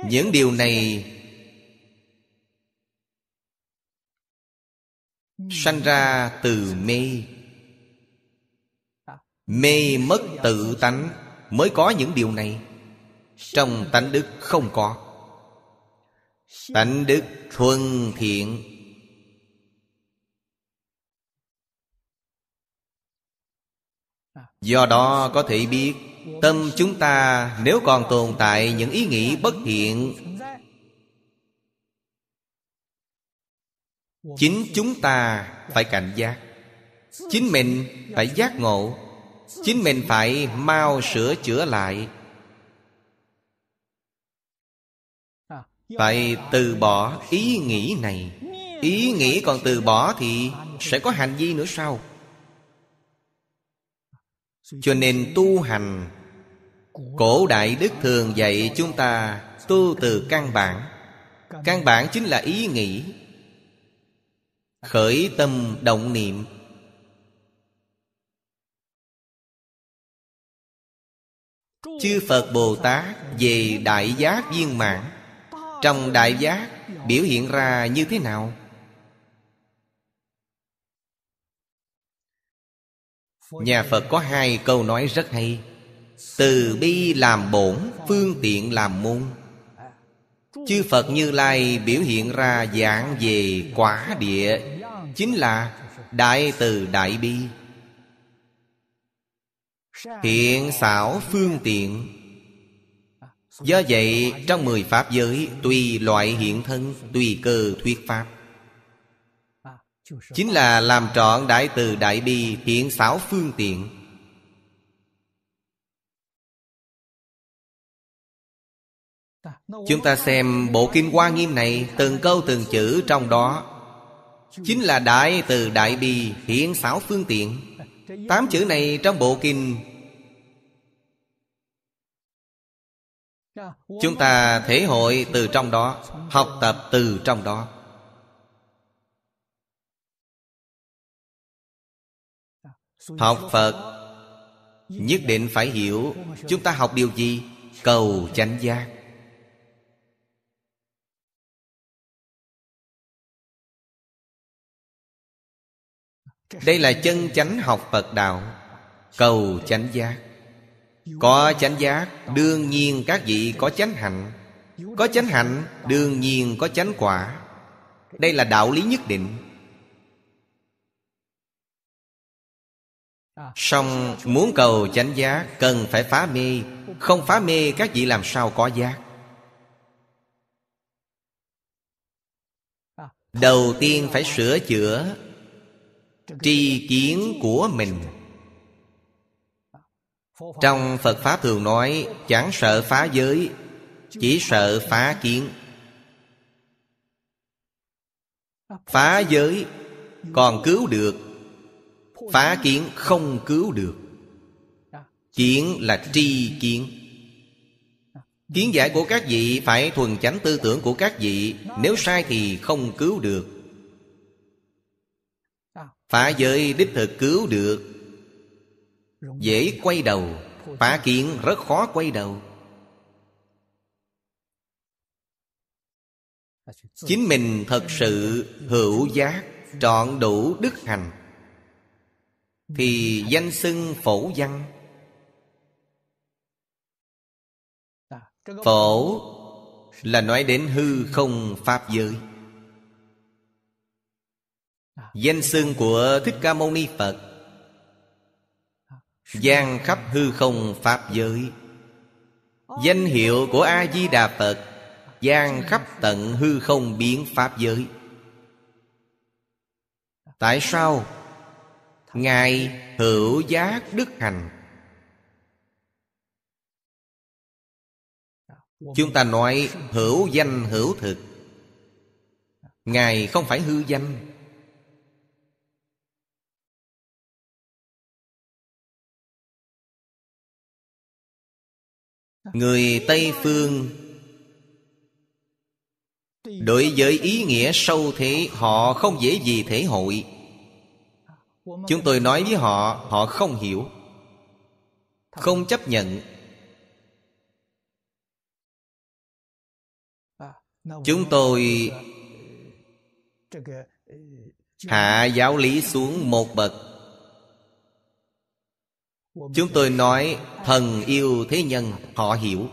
Speaker 1: những điều này sanh ra từ mê. Mê mất tự tánh mới có những điều này trong tánh đức không có. Tánh đức thuần thiện. Do đó có thể biết, tâm chúng ta nếu còn tồn tại những ý nghĩ bất thiện, chính chúng ta phải cảnh giác. Chính mình phải giác ngộ. Chính mình phải mau sửa chữa lại. Phải từ bỏ ý nghĩ này. Ý nghĩ còn từ bỏ thì sẽ có hành vi nữa sao? Cho nên tu hành, cổ đại đức thường dạy chúng ta tu từ căn bản. Căn bản chính là ý nghĩ. Khởi tâm động niệm. Chư phật bồ tát về đại giác viên mãn trong đại giác biểu hiện ra như thế nào? Nhà phật có hai câu nói rất hay. Từ bi làm bổn, phương tiện làm môn. Chư phật như lai biểu hiện ra dạng về quả địa, chính là đại từ đại bi. Hiện xảo phương tiện Do vậy, trong mười pháp giới, Tùy loại hiện thân, Tùy cơ thuyết pháp. Chính là làm trọn đại từ đại bi Hiện xảo phương tiện. Chúng ta xem bộ kinh Hoa Nghiêm này, Từng câu từng chữ trong đó. Chính là đại từ đại bi Hiện xảo phương tiện. Tám chữ này trong bộ kinh chúng ta thể hội từ trong đó, học tập từ trong đó. Học phật, nhất định phải hiểu chúng ta học điều gì, cầu chánh giác. Đây là chân chánh học phật đạo, cầu chánh giác có chánh giác, Đương nhiên các vị có chánh hạnh. Có chánh hạnh, Đương nhiên có chánh quả. Đây là đạo lý nhất định. Song muốn cầu chánh giác, Cần phải phá mê. Không phá mê, các vị làm sao có giác? Đầu tiên phải sửa chữa Tri kiến của mình trong Phật Pháp thường nói, Chẳng sợ phá giới, Chỉ sợ phá kiến. Phá giới, Còn cứu được. Phá kiến không cứu được. Kiến là tri kiến. Kiến giải của các vị Phải thuần chánh tư tưởng của các vị, Nếu sai thì không cứu được. Phá giới đích thực cứu được. Dễ quay đầu Phá kiến rất khó quay đầu. Chính mình thật sự hữu giác Trọn đủ đức hành. Thì danh xưng phổ văn. Phổ là nói đến hư không pháp giới. Danh xưng của Thích Ca Mâu Ni Phật Giang khắp hư không Pháp giới. Danh hiệu của A-di-đà Phật Giang khắp tận hư không biến Pháp giới. Tại sao? Ngài hữu giác đức hành Chúng ta nói hữu danh hữu thực. Ngài không phải hư danh. Người Tây Phương. Đối với ý nghĩa sâu thế, Họ không dễ gì thể hội. Chúng tôi nói với họ Họ không hiểu, Không chấp nhận. Chúng tôi Hạ giáo lý xuống một bậc. Chúng tôi nói, Thần yêu thế nhân, Họ hiểu.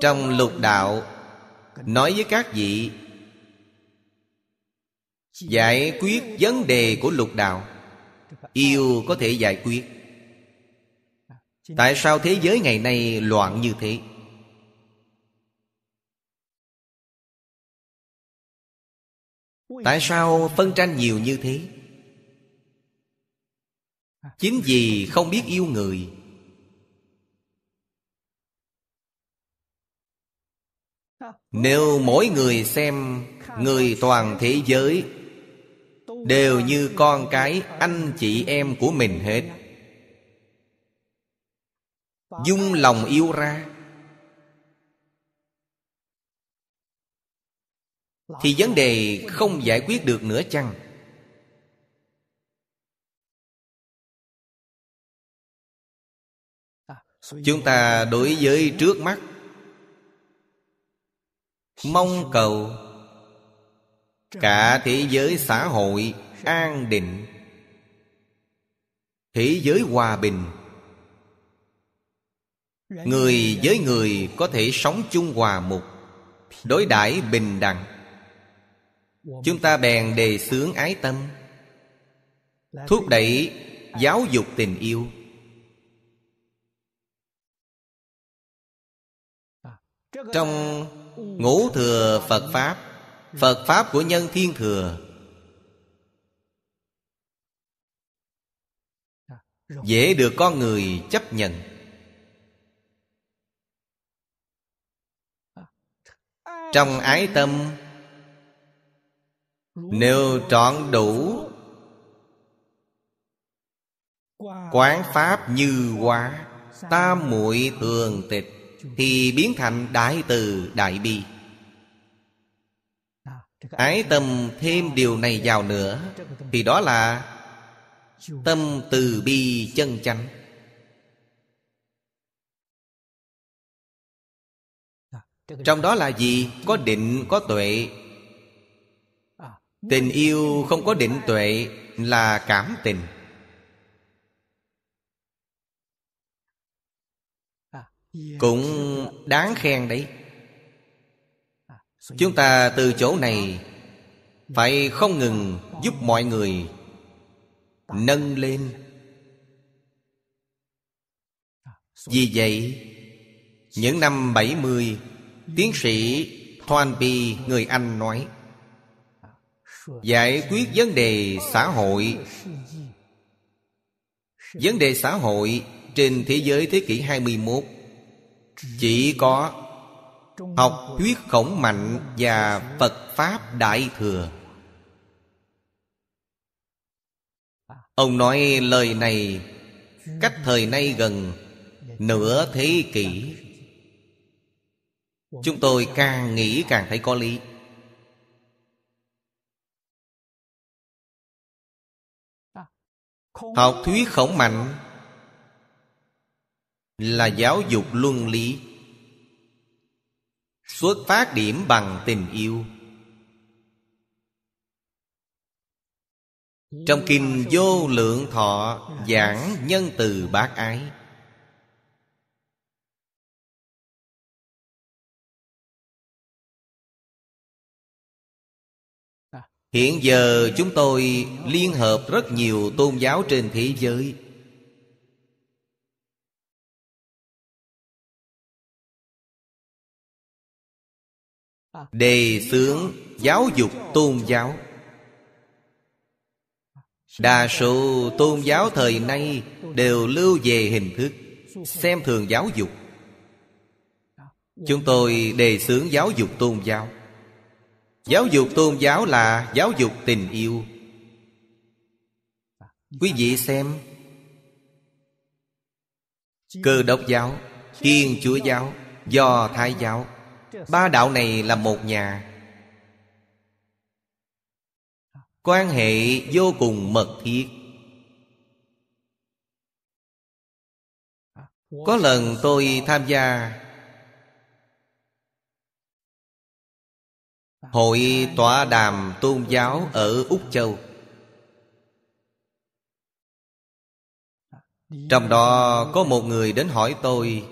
Speaker 1: Trong lục đạo, Nói với các vị, Giải quyết vấn đề của lục đạo, Yêu có thể giải quyết. Tại sao thế giới ngày nay loạn như thế? Tại sao phân tranh nhiều như thế? Chính vì không biết yêu người. Nếu mỗi người xem Người toàn thế giới, Đều như con cái anh chị em của mình hết. Dung lòng yêu ra Thì vấn đề không giải quyết được nữa chăng? Chúng ta đối với trước mắt. Mong cầu Cả thế giới xã hội an định. Thế giới hòa bình. Người với người có thể sống chung hòa mục Đối đãi bình đẳng. Chúng ta bèn đề xướng ái tâm, Thúc đẩy giáo dục tình yêu. Trong ngũ thừa Phật Pháp Phật Pháp của nhân thiên thừa, Dễ được con người chấp nhận. Trong ái tâm nếu trọn đủ Quán Pháp như hóa Tam muội thường tịch Thì biến thành đại từ đại bi. Ái tâm thêm điều này vào nữa Thì đó là Tâm từ bi chân chánh. Trong đó là gì? Có định, có tuệ. Tình yêu không có định tuệ Là cảm tình. Cũng đáng khen đấy. Chúng ta từ chỗ này Phải không ngừng giúp mọi người Nâng lên. Vì vậy, Những năm 70 Tiến sĩ Thoan Bi, người Anh nói Giải quyết vấn đề xã hội. Vấn đề xã hội trên thế giới thế kỷ 21 Chỉ có Học thuyết khổng mạnh và Phật Pháp Đại Thừa. Ông nói lời này Cách thời nay gần Nửa thế kỷ. Chúng tôi càng nghĩ càng thấy có lý. Học thuyết khổng mạnh Là giáo dục luân lý. Xuất phát điểm bằng tình yêu. Trong kinh vô lượng thọ giảng nhân từ bác ái hiện giờ chúng tôi liên hợp rất nhiều tôn giáo trên thế giới. Đề xướng giáo dục tôn giáo. Đa số tôn giáo thời nay đều lưu về hình thức xem thường giáo dục. Chúng tôi đề xướng giáo dục tôn giáo giáo dục tôn giáo là giáo dục tình yêu. Quý vị xem. Cơ đốc giáo, thiên chúa giáo, do thái giáo. Ba đạo này là một nhà. Quan hệ vô cùng mật thiết. Có lần tôi tham gia hội tọa đàm tôn giáo ở úc châu. Trong đó có một người đến hỏi tôi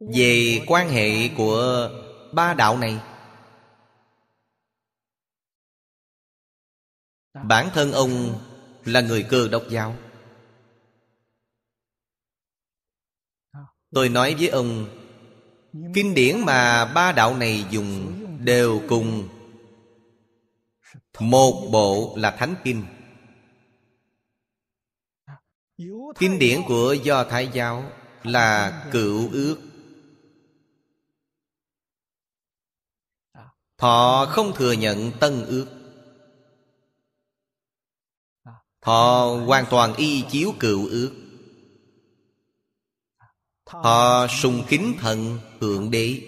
Speaker 1: về quan hệ của ba đạo này. Bản thân ông là người cơ đốc giáo. Tôi nói với ông kinh điển mà ba đạo này dùng đều cùng một bộ là thánh kinh. Kinh điển của do thái giáo là cựu ước. Họ không thừa nhận tân ước. Họ hoàn toàn y chiếu cựu ước họ sùng kính thần thượng đế.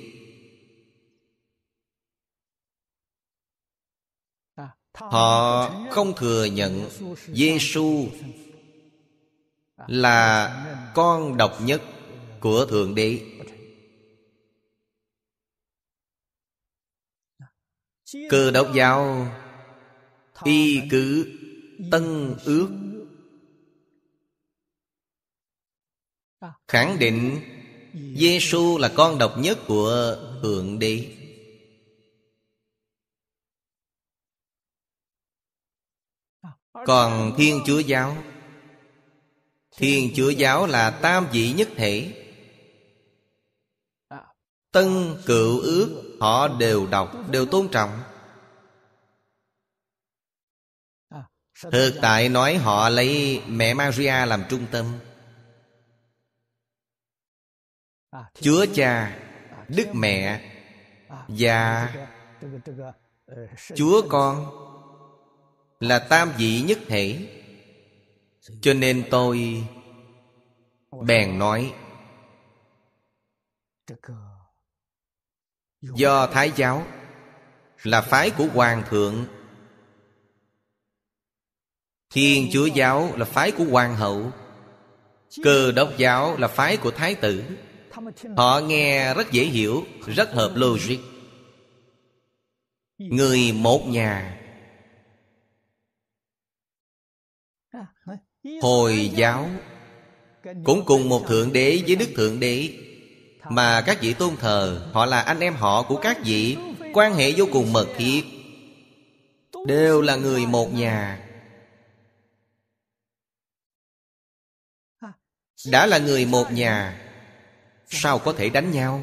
Speaker 1: Họ không thừa nhận giêsu là con độc nhất của thượng đế. Cơ đốc giáo y cứ tân ước khẳng định giêsu là con độc nhất của thượng đế. Còn thiên chúa giáo? Thiên chúa giáo là tam vị nhất thể. Tân, cựu ước, họ đều đọc, đều tôn trọng. Thực tại nói họ lấy mẹ maria làm trung tâm chúa cha, đức mẹ và chúa con là tam vị nhất thể. Cho nên tôi bèn nói, do thái giáo là phái của hoàng thượng, thiên chúa giáo là phái của hoàng hậu, cơ đốc giáo là phái của thái tử họ nghe rất dễ hiểu, rất hợp logic. Người một nhà hồi giáo cũng cùng một thượng đế với đức thượng đế. Mà các vị tôn thờ, họ là anh em họ của các vị, quan hệ vô cùng mật thiết. Đều là người một nhà. Đã là người một nhà sao có thể đánh nhau?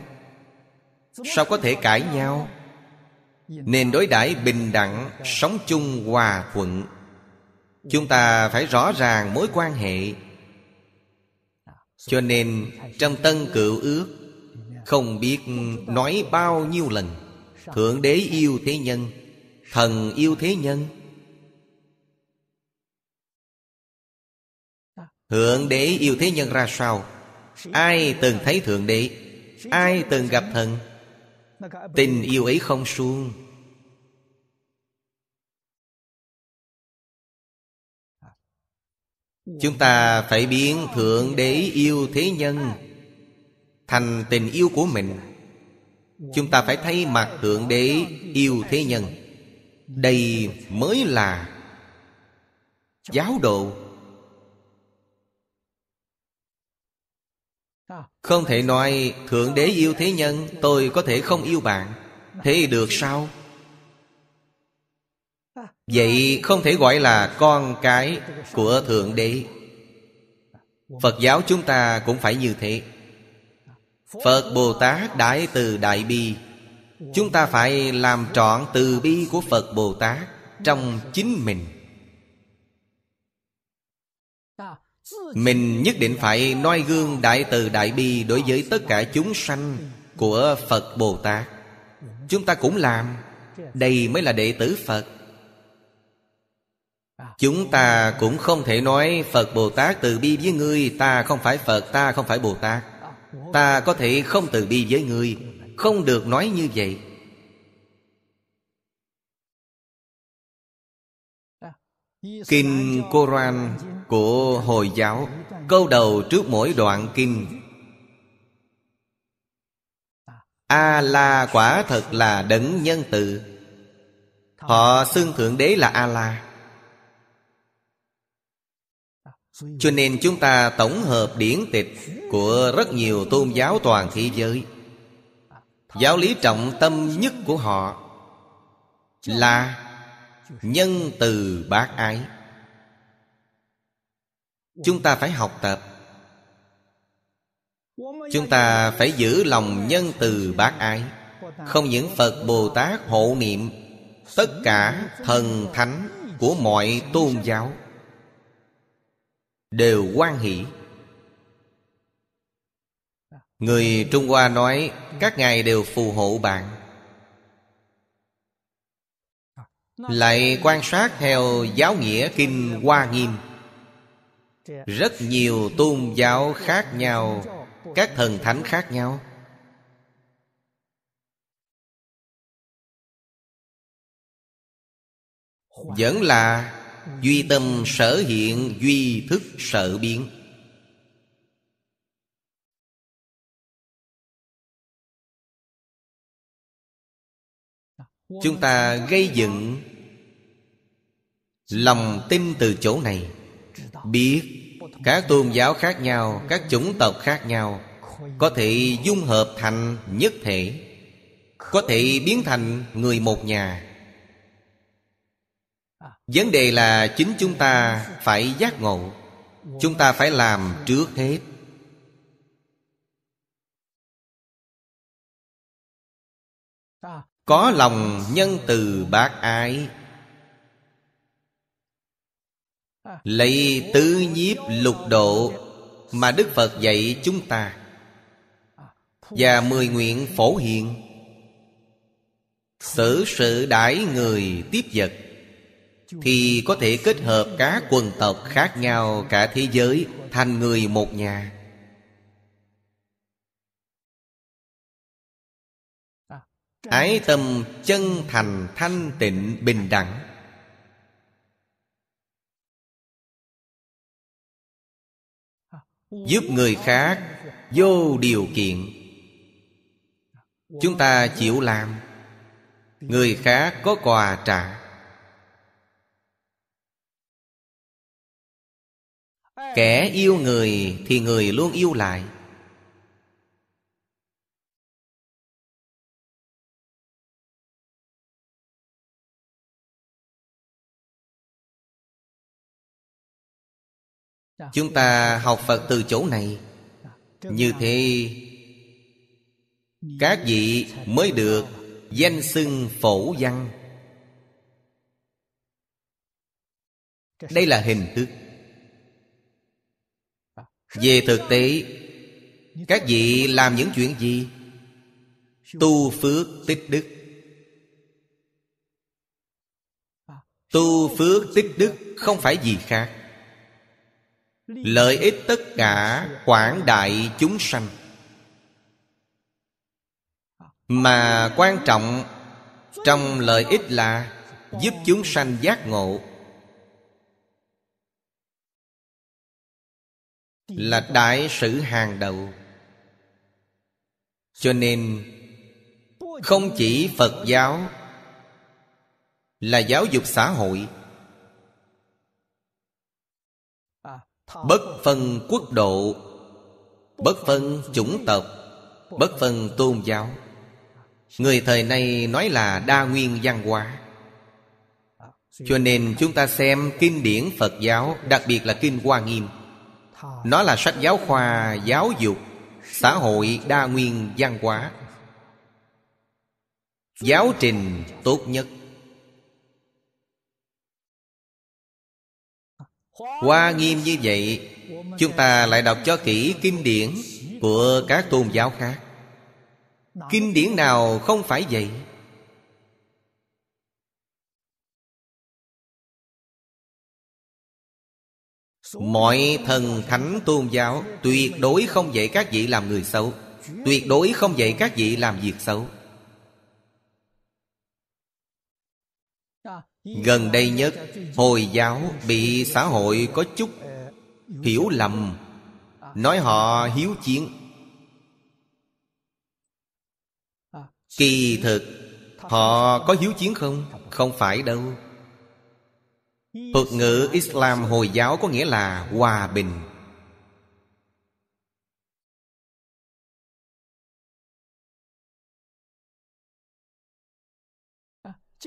Speaker 1: Sao có thể cãi nhau? Nên đối đãi bình đẳng, sống chung hòa thuận. Chúng ta phải rõ ràng mối quan hệ. Cho nên, trong tân cựu ước, không biết nói bao nhiêu lần, thượng đế yêu thế nhân, thần yêu thế nhân. Thượng đế yêu thế nhân ra sao? Ai từng thấy thượng đế? Ai từng gặp thần? Tình yêu ấy không suông. Chúng ta phải biến thượng đế yêu thế nhân thành tình yêu của mình. Chúng ta phải thay mặt thượng đế yêu thế nhân. Đây mới là giáo độ không thể nói, thượng đế yêu thế nhân, tôi có thể không yêu bạn. Thế được sao? Vậy không thể gọi là con cái của thượng đế. Phật giáo chúng ta cũng phải như thế. Phật Bồ Tát Đại Từ Đại Bi. Chúng ta phải làm trọn từ bi của Phật Bồ Tát Trong chính mình. Mình nhất định phải noi gương Đại Từ Đại Bi Đối với tất cả chúng sanh Của Phật Bồ Tát. Chúng ta cũng làm. Đây mới là đệ tử Phật. Chúng ta cũng không thể nói Phật Bồ Tát từ bi với ngươi Ta không phải Phật, ta không phải Bồ Tát. Ta có thể không từ bi với ngươi. Không được nói như vậy. Kinh Koran của Hồi giáo Câu đầu trước mỗi đoạn kinh. A-la quả thật là đấng nhân từ. Họ xưng Thượng Đế là A-la. Cho nên chúng ta tổng hợp điển tịch Của rất nhiều tôn giáo toàn thế giới. Giáo lý trọng tâm nhất của họ Là Nhân từ bác ái. Chúng ta phải học tập. Chúng ta phải giữ lòng nhân từ bác ái. Không những Phật Bồ Tát hộ niệm, Tất cả thần thánh của mọi tôn giáo Đều quan hỷ. Người Trung Hoa nói, Các ngài đều phù hộ bạn. Lại quan sát theo giáo nghĩa Kinh Hoa Nghiêm. Rất nhiều tôn giáo khác nhau, Các thần thánh khác nhau. Vẫn là Duy tâm sở hiện, Duy thức sở biến. Chúng ta gây dựng Lòng tin từ chỗ này. Biết các tôn giáo khác nhau, Các chủng tộc khác nhau Có thể dung hợp thành nhất thể, Có thể biến thành người một nhà. Vấn đề là chính chúng ta phải giác ngộ, Chúng ta phải làm trước hết. Có lòng nhân từ bác ái. Lấy tứ nhiếp lục độ Mà Đức Phật dạy chúng ta Và mười nguyện phổ hiện Xử sự đãi người tiếp vật Thì có thể kết hợp các quần tộc khác nhau Cả thế giới thành người một nhà. Ái tâm chân thành thanh tịnh bình đẳng. Giúp người khác vô điều kiện. Chúng ta chịu làm. Người khác có quà trả. Kẻ yêu người thì người luôn yêu lại. Chúng ta học Phật từ chỗ này. Như thế Các vị mới được Danh xưng phổ văn. Đây là hình thức. Về thực tế Các vị làm những chuyện gì? Tu phước tích đức. Tu phước tích đức không phải gì khác Lợi ích tất cả quảng đại chúng sanh. Mà quan trọng Trong lợi ích là Giúp chúng sanh giác ngộ. Là đại sự hàng đầu. Cho nên, Không chỉ Phật giáo, Là giáo dục xã hội Bất phân quốc độ, Bất phân chủng tộc, Bất phân tôn giáo. Người thời nay nói là đa nguyên văn hóa. Cho nên chúng ta xem kinh điển Phật giáo, Đặc biệt là kinh Hoa Nghiêm. Nó là sách giáo khoa, giáo dục, xã hội đa nguyên văn hóa. Giáo trình tốt nhất. Hoa nghiêm như vậy, chúng ta lại đọc cho kỹ kinh điển của các tôn giáo khác. Kinh điển nào không phải vậy? Mọi thần thánh tôn giáo tuyệt đối không dạy các vị làm người xấu, tuyệt đối không dạy các vị làm việc xấu. Gần đây nhất, hồi giáo bị xã hội có chút hiểu lầm. Nói họ hiếu chiến. Kỳ thực, họ có hiếu chiến không? Không phải đâu. Thuật ngữ islam hồi giáo có nghĩa là hòa bình.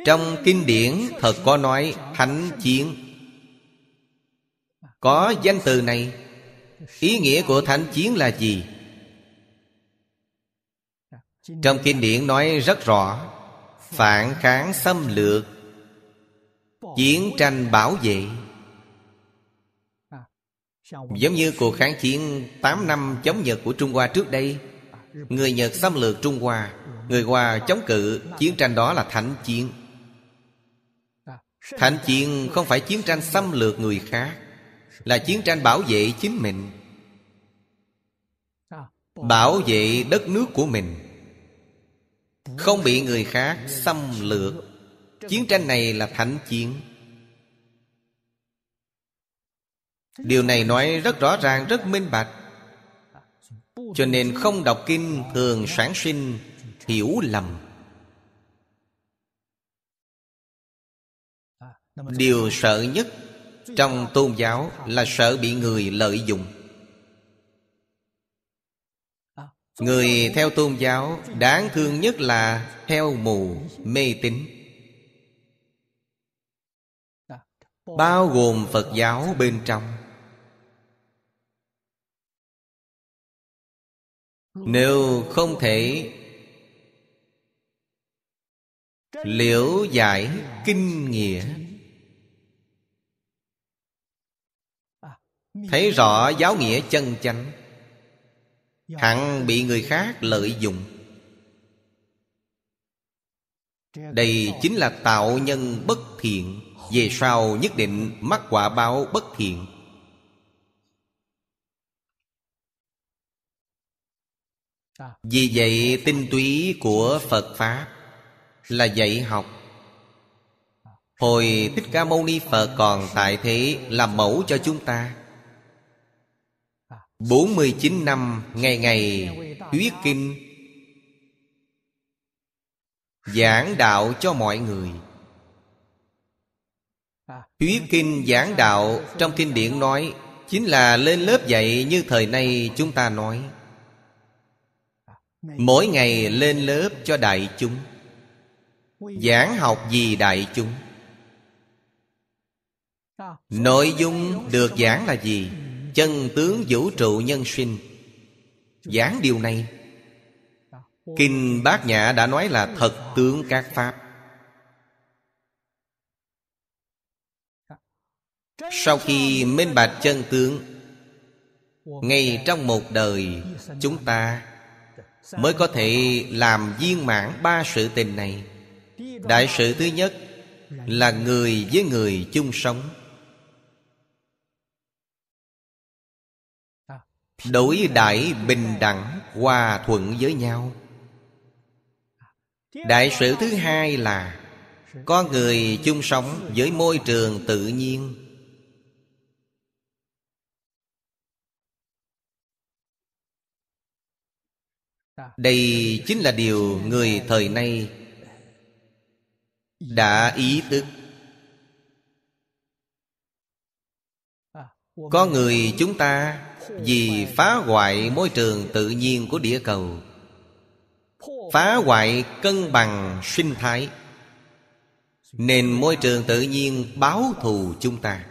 Speaker 1: Trong kinh điển, thật có nói, thánh chiến. Có danh từ này, ý nghĩa của thánh chiến là gì? Trong kinh điển nói rất rõ, phản kháng xâm lược, chiến tranh bảo vệ. Giống như cuộc kháng chiến 8 năm chống Nhật của Trung Hoa trước đây, Người Nhật xâm lược Trung Hoa, Người Hoa chống cự, Chiến tranh đó là thánh chiến. Thánh chiến không phải chiến tranh xâm lược người khác Là chiến tranh bảo vệ chính mình. Bảo vệ đất nước của mình. Không bị người khác xâm lược. Chiến tranh này là thánh chiến Điều này nói rất rõ ràng, rất minh bạch. Cho nên không đọc kinh thường sản sinh hiểu lầm. Điều sợ nhất trong tôn giáo là sợ bị người lợi dụng. Người theo tôn giáo đáng thương nhất là theo mù, mê tín. Bao gồm Phật giáo bên trong. Nếu không thể Liễu giải kinh nghĩa Thấy rõ giáo nghĩa chân chánh, Hẳn bị người khác lợi dụng. Đây chính là tạo nhân bất thiện, Về sau nhất định mắc quả báo bất thiện. Vì vậy tinh túy của Phật Pháp Là dạy học. Hồi Thích Ca Mâu Ni Phật còn tại thế Làm mẫu cho chúng ta. 49 năm ngày ngày thuyết kinh. Giảng đạo cho mọi người. Thuyết kinh giảng đạo trong kinh điển nói Chính là lên lớp dạy như thời nay chúng ta nói. Mỗi ngày lên lớp cho đại chúng. Giảng học gì đại chúng. Nội dung được giảng là gì? Chân tướng vũ trụ nhân sinh. Giảng điều này, Kinh Bát Nhã đã nói là thật tướng các Pháp. Sau khi minh bạch chân tướng, Ngay trong một đời Chúng ta Mới có thể làm viên mãn ba sự tình này. Đại sự thứ nhất Là người với người chung sống. Đối đại bình đẳng Hòa thuận với nhau. Đại sự thứ hai là, có người chung sống với môi trường tự nhiên. Đây chính là điều người thời nay Đã ý thức. Có người chúng ta vì phá hoại môi trường tự nhiên của địa cầu, Phá hoại cân bằng sinh thái, Nên môi trường tự nhiên báo thù chúng ta.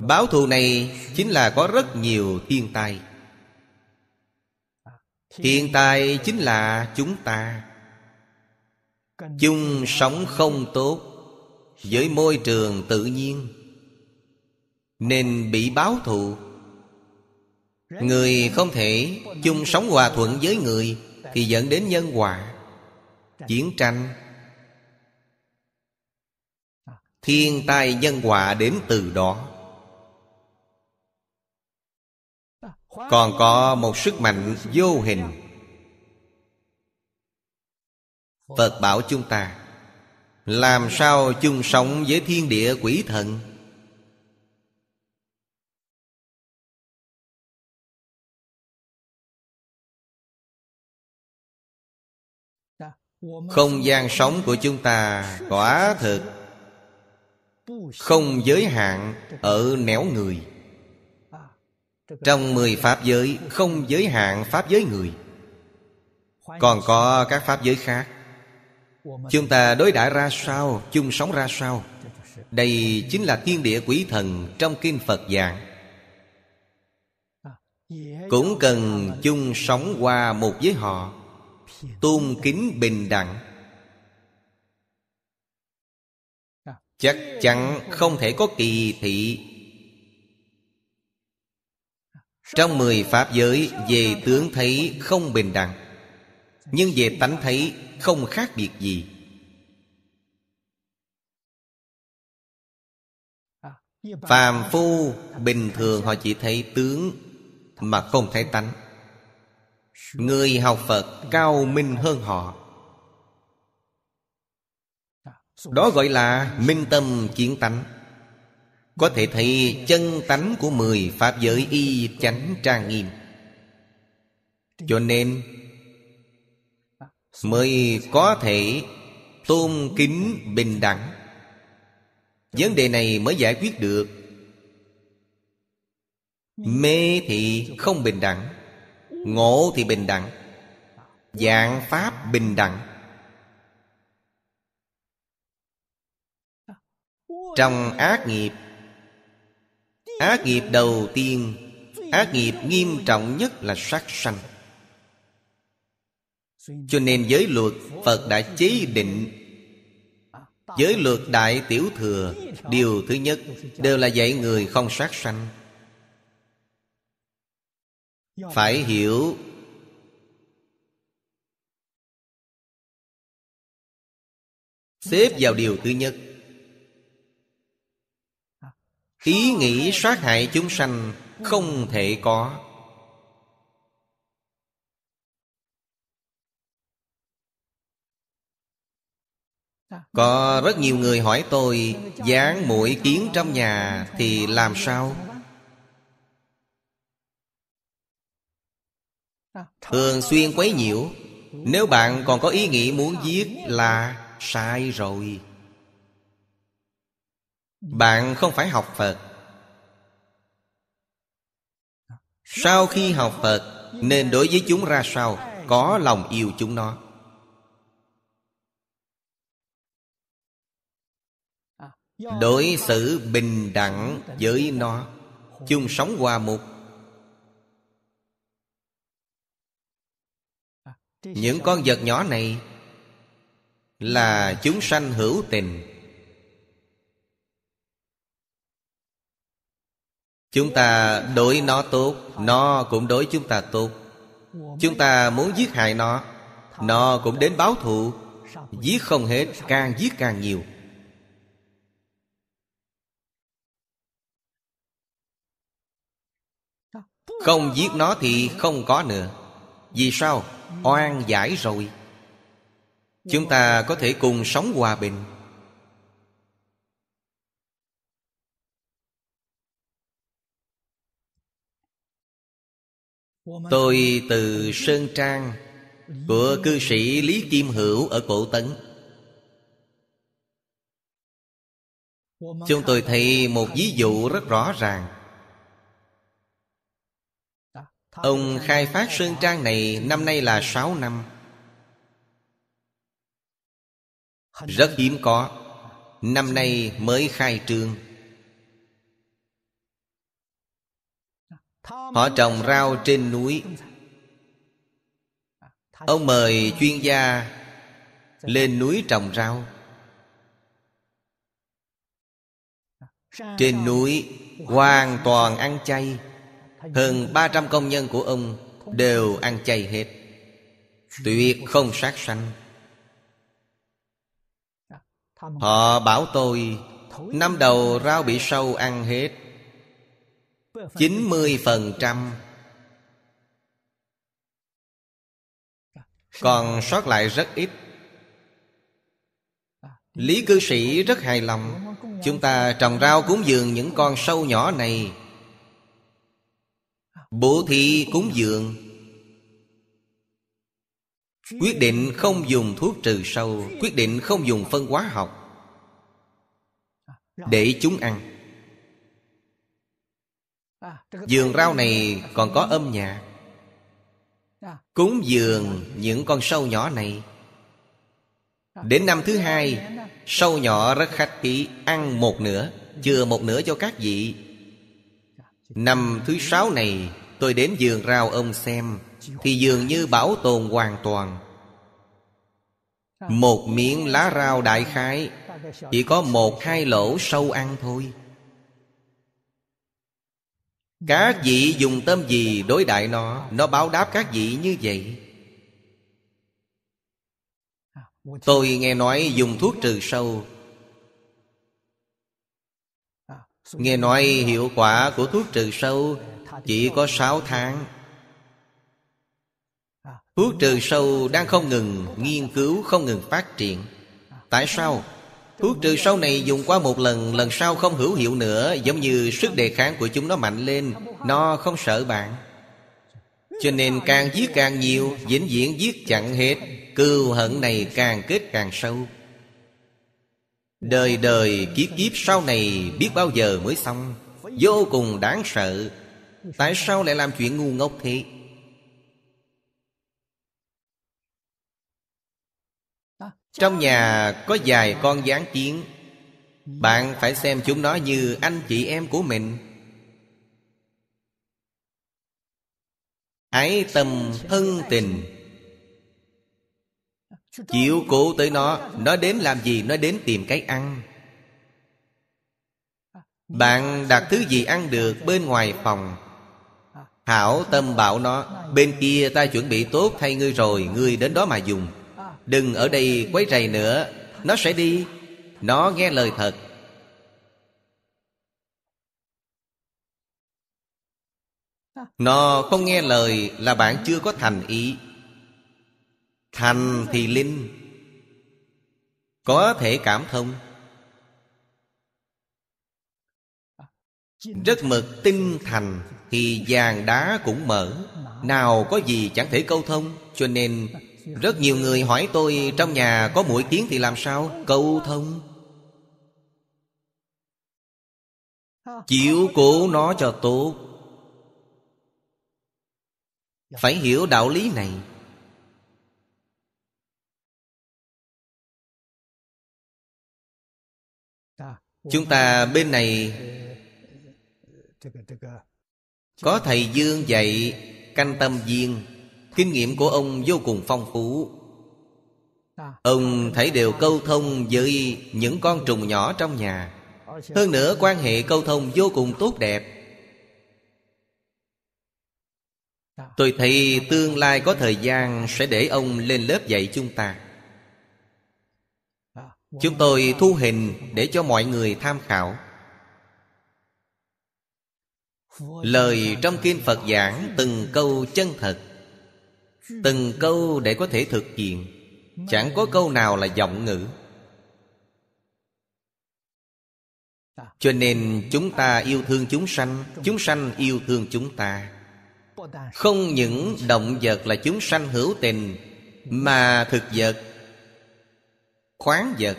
Speaker 1: Báo thù này chính là có rất nhiều thiên tai. Thiên tai chính là chúng ta. Chung sống không tốt với môi trường tự nhiên nên bị báo thù. Người không thể chung sống hòa thuận với người thì dẫn đến nhân quả chiến tranh. Thiên tai nhân quả đến từ đó. Còn có một sức mạnh vô hình. Phật bảo chúng ta, làm sao chung sống với thiên địa quỷ thần? Không gian sống của chúng ta quả thực không giới hạn ở nẻo người. Trong mười pháp giới, không giới hạn pháp giới người. Còn có các pháp giới khác. Chúng ta đối đãi ra sao, chung sống ra sao? Đây chính là thiên địa quỷ thần trong kinh phật giảng. Cũng cần chung sống qua một với họ tôn kính bình đẳng. Chắc chắn không thể có kỳ thị. Trong mười pháp giới, về tướng thấy không bình đẳng, nhưng về tánh thấy không khác biệt gì. Phàm phu bình thường họ chỉ thấy tướng mà không thấy tánh người học phật cao minh hơn họ. Đó gọi là minh tâm kiến tánh. Có thể thấy chân tánh của mười pháp giới y chánh trang nghiêm. Cho nên, mới có thể tôn kính bình đẳng. Vấn đề này mới giải quyết được. Mê thì không bình đẳng ngộ thì bình đẳng dạng pháp bình đẳng. Trong ác nghiệp ác nghiệp đầu tiên, ác nghiệp nghiêm trọng nhất là sát sanh. Cho nên giới luật phật đã chế định, giới luật đại tiểu thừa, điều thứ nhất, đều là dạy người không sát sanh phải hiểu. Xếp vào điều thứ nhất. Ý nghĩ sát hại chúng sanh không thể có. Có rất nhiều người hỏi tôi dán mũi kiến trong nhà thì làm sao? Ờ. thường xuyên quấy nhiễu. Nếu bạn còn có ý nghĩ muốn giết là sai rồi. Bạn không phải học phật. Sau khi học phật, nên đối với chúng ra sao? Có lòng yêu chúng nó. Đối xử bình đẳng với nó. Chung sống hòa mục những con vật nhỏ này là chúng sanh hữu tình. Chúng ta đối nó tốt, nó cũng đối chúng ta tốt. Chúng ta muốn giết hại nó nó cũng đến báo thù. Giết không hết, càng giết càng nhiều. Không giết nó thì không có nữa. Vì sao? Oan giải rồi. Chúng ta có thể cùng sống hòa bình. Tôi từ sơn trang, của cư sĩ lý kim hữu ở cổ tấn. Chúng tôi thấy một ví dụ rất rõ ràng. Ông khai phát Sơn Trang này năm nay là 6 năm. Rất hiếm có. Năm nay mới khai trương. Họ trồng rau trên núi. Ông mời chuyên gia Lên núi trồng rau. Trên núi hoàn toàn ăn chay. Hơn 300 công nhân của ông Đều ăn chay hết. Tuyệt không sát sanh. Họ bảo tôi, Năm đầu rau bị sâu ăn hết. 90% Còn sót lại rất ít. Lý cư sĩ rất hài lòng. Chúng ta trồng rau cúng dường những con sâu nhỏ này. Bố thí cúng dường. Quyết định không dùng thuốc trừ sâu, Quyết định không dùng phân hóa học. Để chúng ăn. Dường rau này còn có âm nhạc. Cúng dường những con sâu nhỏ này. Đến năm thứ hai, Sâu nhỏ rất khách khí, Ăn một nửa, Chừa một nửa cho các vị. Năm thứ sáu này Tôi đến vườn rau ông xem, Thì dường như bảo tồn hoàn toàn. Một miếng lá rau đại khái, Chỉ có một hai lỗ sâu ăn thôi. Các vị dùng tâm gì đối đại nó? Nó báo đáp các vị như vậy. Tôi nghe nói dùng thuốc trừ sâu. Nghe nói hiệu quả của thuốc trừ sâu chỉ có 6 tháng. Thuốc trừ sâu đang không ngừng, nghiên cứu Không ngừng phát triển. Tại sao? Thuốc trừ sâu này dùng qua một lần Lần sau không hữu hiệu nữa, Giống như sức đề kháng của chúng nó mạnh lên, Nó không sợ bạn. Cho nên càng giết càng nhiều, Vĩnh viễn giết chặn hết. Cừu hận này càng kết càng sâu. Đời đời kiếp kiếp sau này biết bao giờ mới xong. Vô cùng đáng sợ. Tại sao lại làm chuyện ngu ngốc thế? Trong nhà có vài con gián kiến Bạn phải xem chúng nó như anh chị em của mình. Ái tâm thân tình. Chịu cố tới nó Nó đến làm gì? Nó đến tìm cái ăn. Bạn đặt thứ gì ăn được bên ngoài phòng? Hảo tâm bảo nó, Bên kia ta chuẩn bị tốt thay ngươi rồi, Ngươi đến đó mà dùng. Đừng ở đây quấy rầy nữa, Nó sẽ đi. Nó nghe lời thật. Nó không nghe lời là bạn chưa có thành ý. Thành thì linh, Có thể cảm thông. Rất mực tinh thành. Thì vàng đá cũng mở. Nào có gì chẳng thể câu thông, Cho nên rất nhiều người hỏi tôi, Trong nhà có mũi kiến thì làm sao? Câu thông. Chịu cố nó cho tốt. Phải hiểu đạo lý này. Chúng ta bên này có thầy Dương dạy Canh tâm viên. Kinh nghiệm của ông vô cùng phong phú. Ông thấy đều câu thông với những con trùng nhỏ trong nhà. Hơn nữa, quan hệ câu thông vô cùng tốt đẹp. Tôi thấy tương lai có thời gian sẽ để ông lên lớp dạy chúng ta. Chúng tôi thu hình để cho mọi người tham khảo. Lời trong kinh Phật giảng từng câu chân thật, Từng câu để có thể thực hiện, Chẳng có câu nào là giọng ngữ. Cho nên chúng ta yêu thương chúng sanh Chúng sanh yêu thương chúng ta. Không những động vật là chúng sanh hữu tình, Mà thực vật, khoáng vật.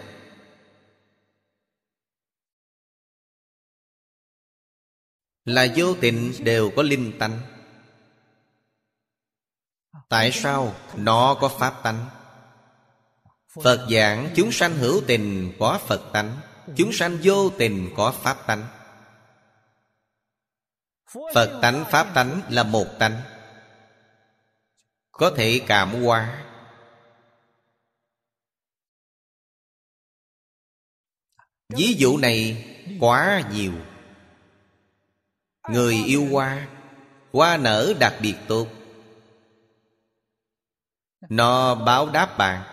Speaker 1: Là vô tình đều có linh tánh. Tại sao nó có pháp tánh? Phật giảng, chúng sanh hữu tình có phật tánh, chúng sanh vô tình có pháp tánh. Phật tánh, pháp tánh là một tánh. Có thể cảm hóa. Ví dụ này quá nhiều người yêu hoa hoa nở đặc biệt tốt. Nó báo đáp bạn.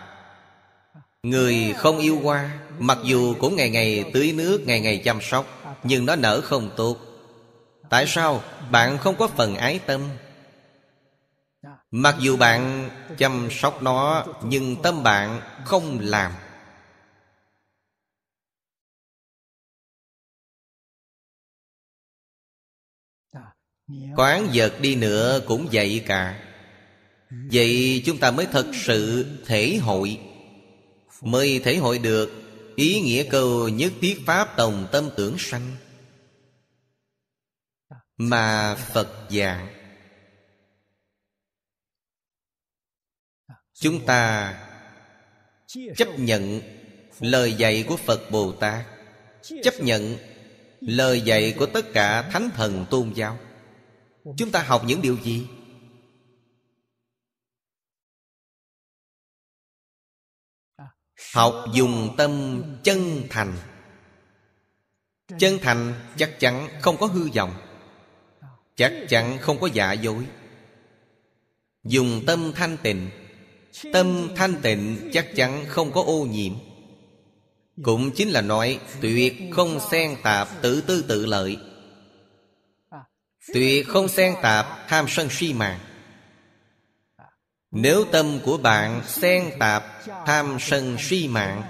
Speaker 1: Người không yêu hoa, mặc dù cũng ngày ngày tưới nước, ngày ngày chăm sóc, nhưng nó nở không tốt. Tại sao? Bạn không có phần ái tâm. Mặc dù bạn chăm sóc nó, nhưng tâm bạn không làm Quán vật đi nữa cũng vậy cả. Vậy chúng ta mới thật sự thể hội. Mới thể hội được, Ý nghĩa câu nhất thiết Pháp tổng tâm tưởng sanh. Mà Phật dạng Chúng ta chấp nhận lời dạy của Phật Bồ Tát, Chấp nhận lời dạy của tất cả thánh thần tôn giáo. Chúng ta học những điều gì? Học dùng tâm chân thành. Chân thành chắc chắn không có hư vọng Chắc chắn không có giả dối. Dùng tâm thanh tịnh Tâm thanh tịnh chắc chắn không có ô nhiễm. Cũng chính là nói Tuyệt không xen tạp tự tư tự lợi Tuyệt không xen tạp, tham sân si mạng. Nếu tâm của bạn xen tạp, tham sân si mạng,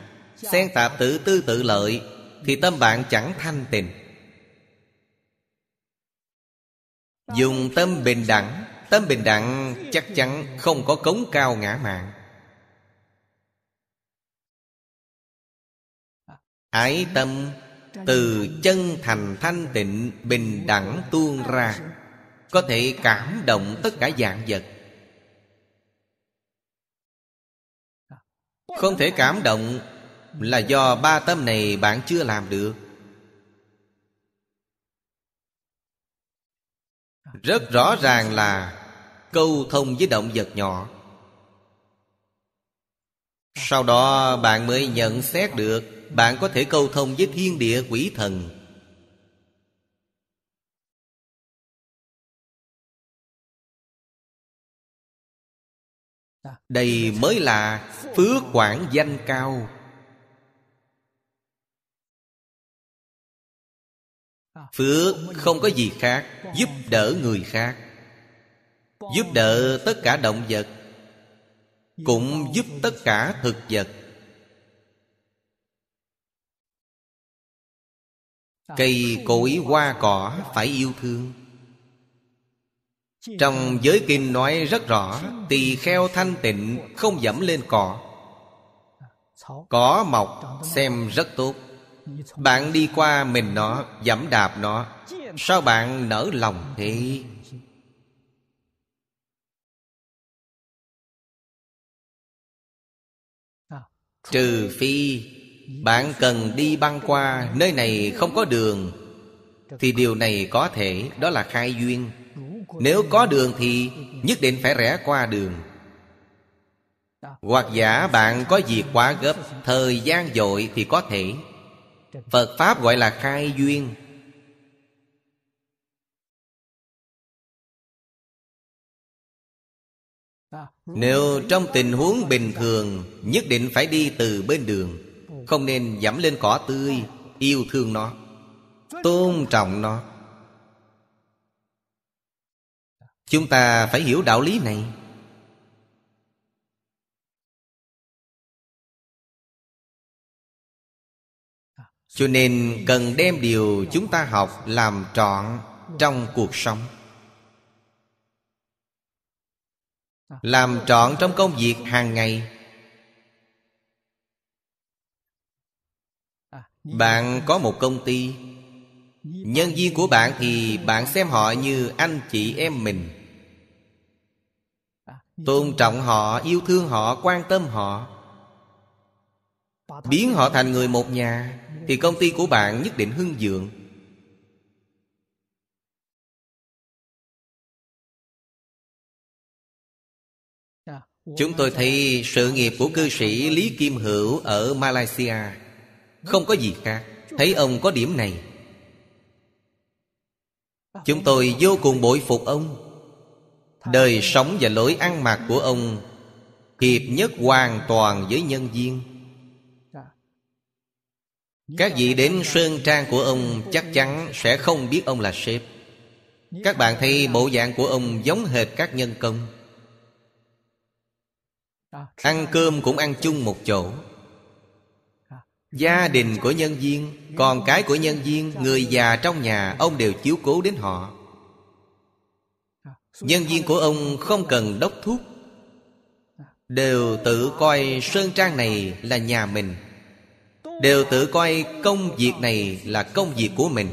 Speaker 1: Xen tạp tự tư tự lợi, Thì tâm bạn chẳng thanh tịnh. Dùng tâm bình đẳng, Tâm bình đẳng chắc chắn không có cống cao ngã mạng. Ái tâm từ chân thành thanh tịnh, bình đẳng tuôn ra, có thể cảm động tất cả dạng vật. Không thể cảm động là do ba tâm này bạn chưa làm được. Rất rõ ràng là câu thông với động vật nhỏ. Sau đó bạn mới nhận xét được bạn có thể câu thông với thiên địa quỷ thần. Đây mới là phước quảng danh cao. Phước không có gì khác giúp đỡ người khác. Giúp đỡ tất cả động vật cũng giúp tất cả thực vật Cây cối hoa cỏ phải yêu thương. Trong giới kinh nói rất rõ, Tỳ kheo thanh tịnh không dẫm lên cỏ. Cỏ mọc xem rất tốt. Bạn đi qua mình nó, Dẫm đạp nó. Sao bạn nở lòng thế? Trừ phi bạn cần đi băng qua Nơi này không có đường, Thì điều này có thể, Đó là khai duyên. Nếu có đường thì nhất định phải rẽ qua đường. Hoặc giả bạn có việc quá gấp, Thời gian dội thì có thể. Phật Pháp gọi là khai duyên. Nếu trong tình huống bình thường, Nhất định phải đi từ bên đường không nên dẫm lên cỏ tươi, Yêu thương nó, Tôn trọng nó. Chúng ta phải hiểu đạo lý này. Cho nên cần đem điều chúng ta học làm trọn trong cuộc sống. Làm trọn trong công việc hàng ngày. Bạn có một công ty. Nhân viên của bạn thì bạn xem họ như anh chị em mình. Tôn trọng họ, yêu thương họ, quan tâm họ. Biến họ thành người một nhà Thì công ty của bạn nhất định hưng vượng Chúng tôi thấy sự nghiệp của cư sĩ Lý Kim Hữu ở Malaysia không có gì khác. Thấy ông có điểm này. Chúng tôi vô cùng bội phục ông. Đời sống và lối ăn mặc của ông Hiệp nhất hoàn toàn với nhân viên. Các vị đến sơn trang của ông Chắc chắn sẽ không biết ông là sếp. Các bạn thấy bộ dạng của ông giống hệt các nhân công. Ăn cơm cũng ăn chung một chỗ. Gia đình của nhân viên, Con cái của nhân viên, Người già trong nhà, Ông đều chiếu cố đến họ. Nhân viên của ông không cần đốc thúc Đều tự coi Sơn Trang này là nhà mình, Đều tự coi công việc này là công việc của mình.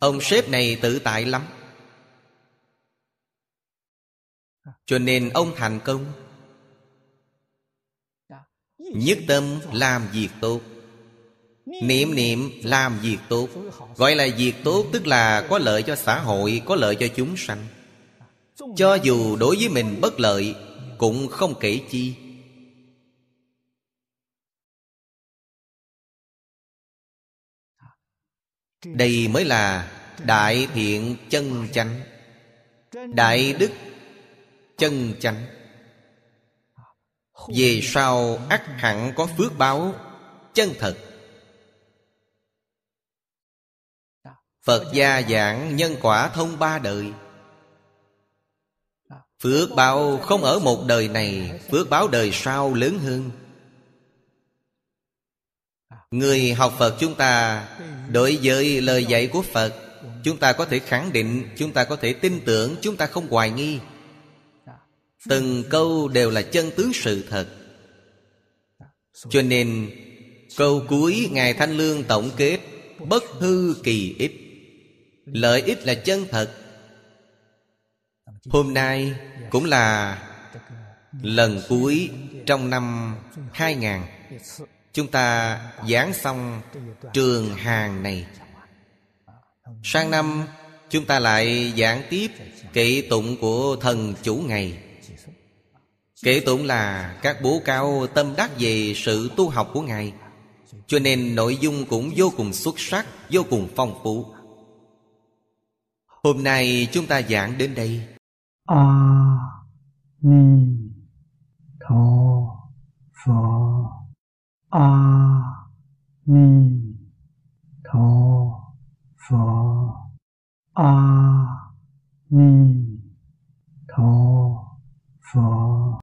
Speaker 1: Ông sếp này tự tại lắm. Cho nên ông thành công. Nhất tâm làm việc tốt. Niệm niệm làm việc tốt. Gọi là việc tốt tức là có lợi cho xã hội, Có lợi cho chúng sanh. Cho dù đối với mình bất lợi, Cũng không kể chi. Đây mới là Đại thiện chân chánh. Đại đức chân chánh. Về sau ắt hẳn có phước báo? Chân thật. Phật gia giảng nhân quả thông ba đời. Phước báo không ở một đời này Phước báo đời sau lớn hơn. Người học Phật chúng ta Đối với lời dạy của Phật Chúng ta có thể khẳng định Chúng ta có thể tin tưởng Chúng ta không hoài nghi Từng câu đều là chân tướng sự thật. Cho nên, Câu cuối Ngài Thanh Lương tổng kết, Bất hư kỳ ích. Lợi ích là chân thật. Hôm nay cũng là lần cuối trong năm 2000 Chúng ta giảng xong trường hàng này. Sang năm, chúng ta lại giảng tiếp kỵ tụng của thần chủ ngày. Kể tụng là các bố cao tâm đắc về sự tu học của Ngài. Cho nên nội dung cũng vô cùng xuất sắc, vô cùng phong phú. Hôm nay chúng ta giảng đến đây.
Speaker 2: A à, Ni Tho Phở A à, Ni Tho Phở A à, Ni Tho Phở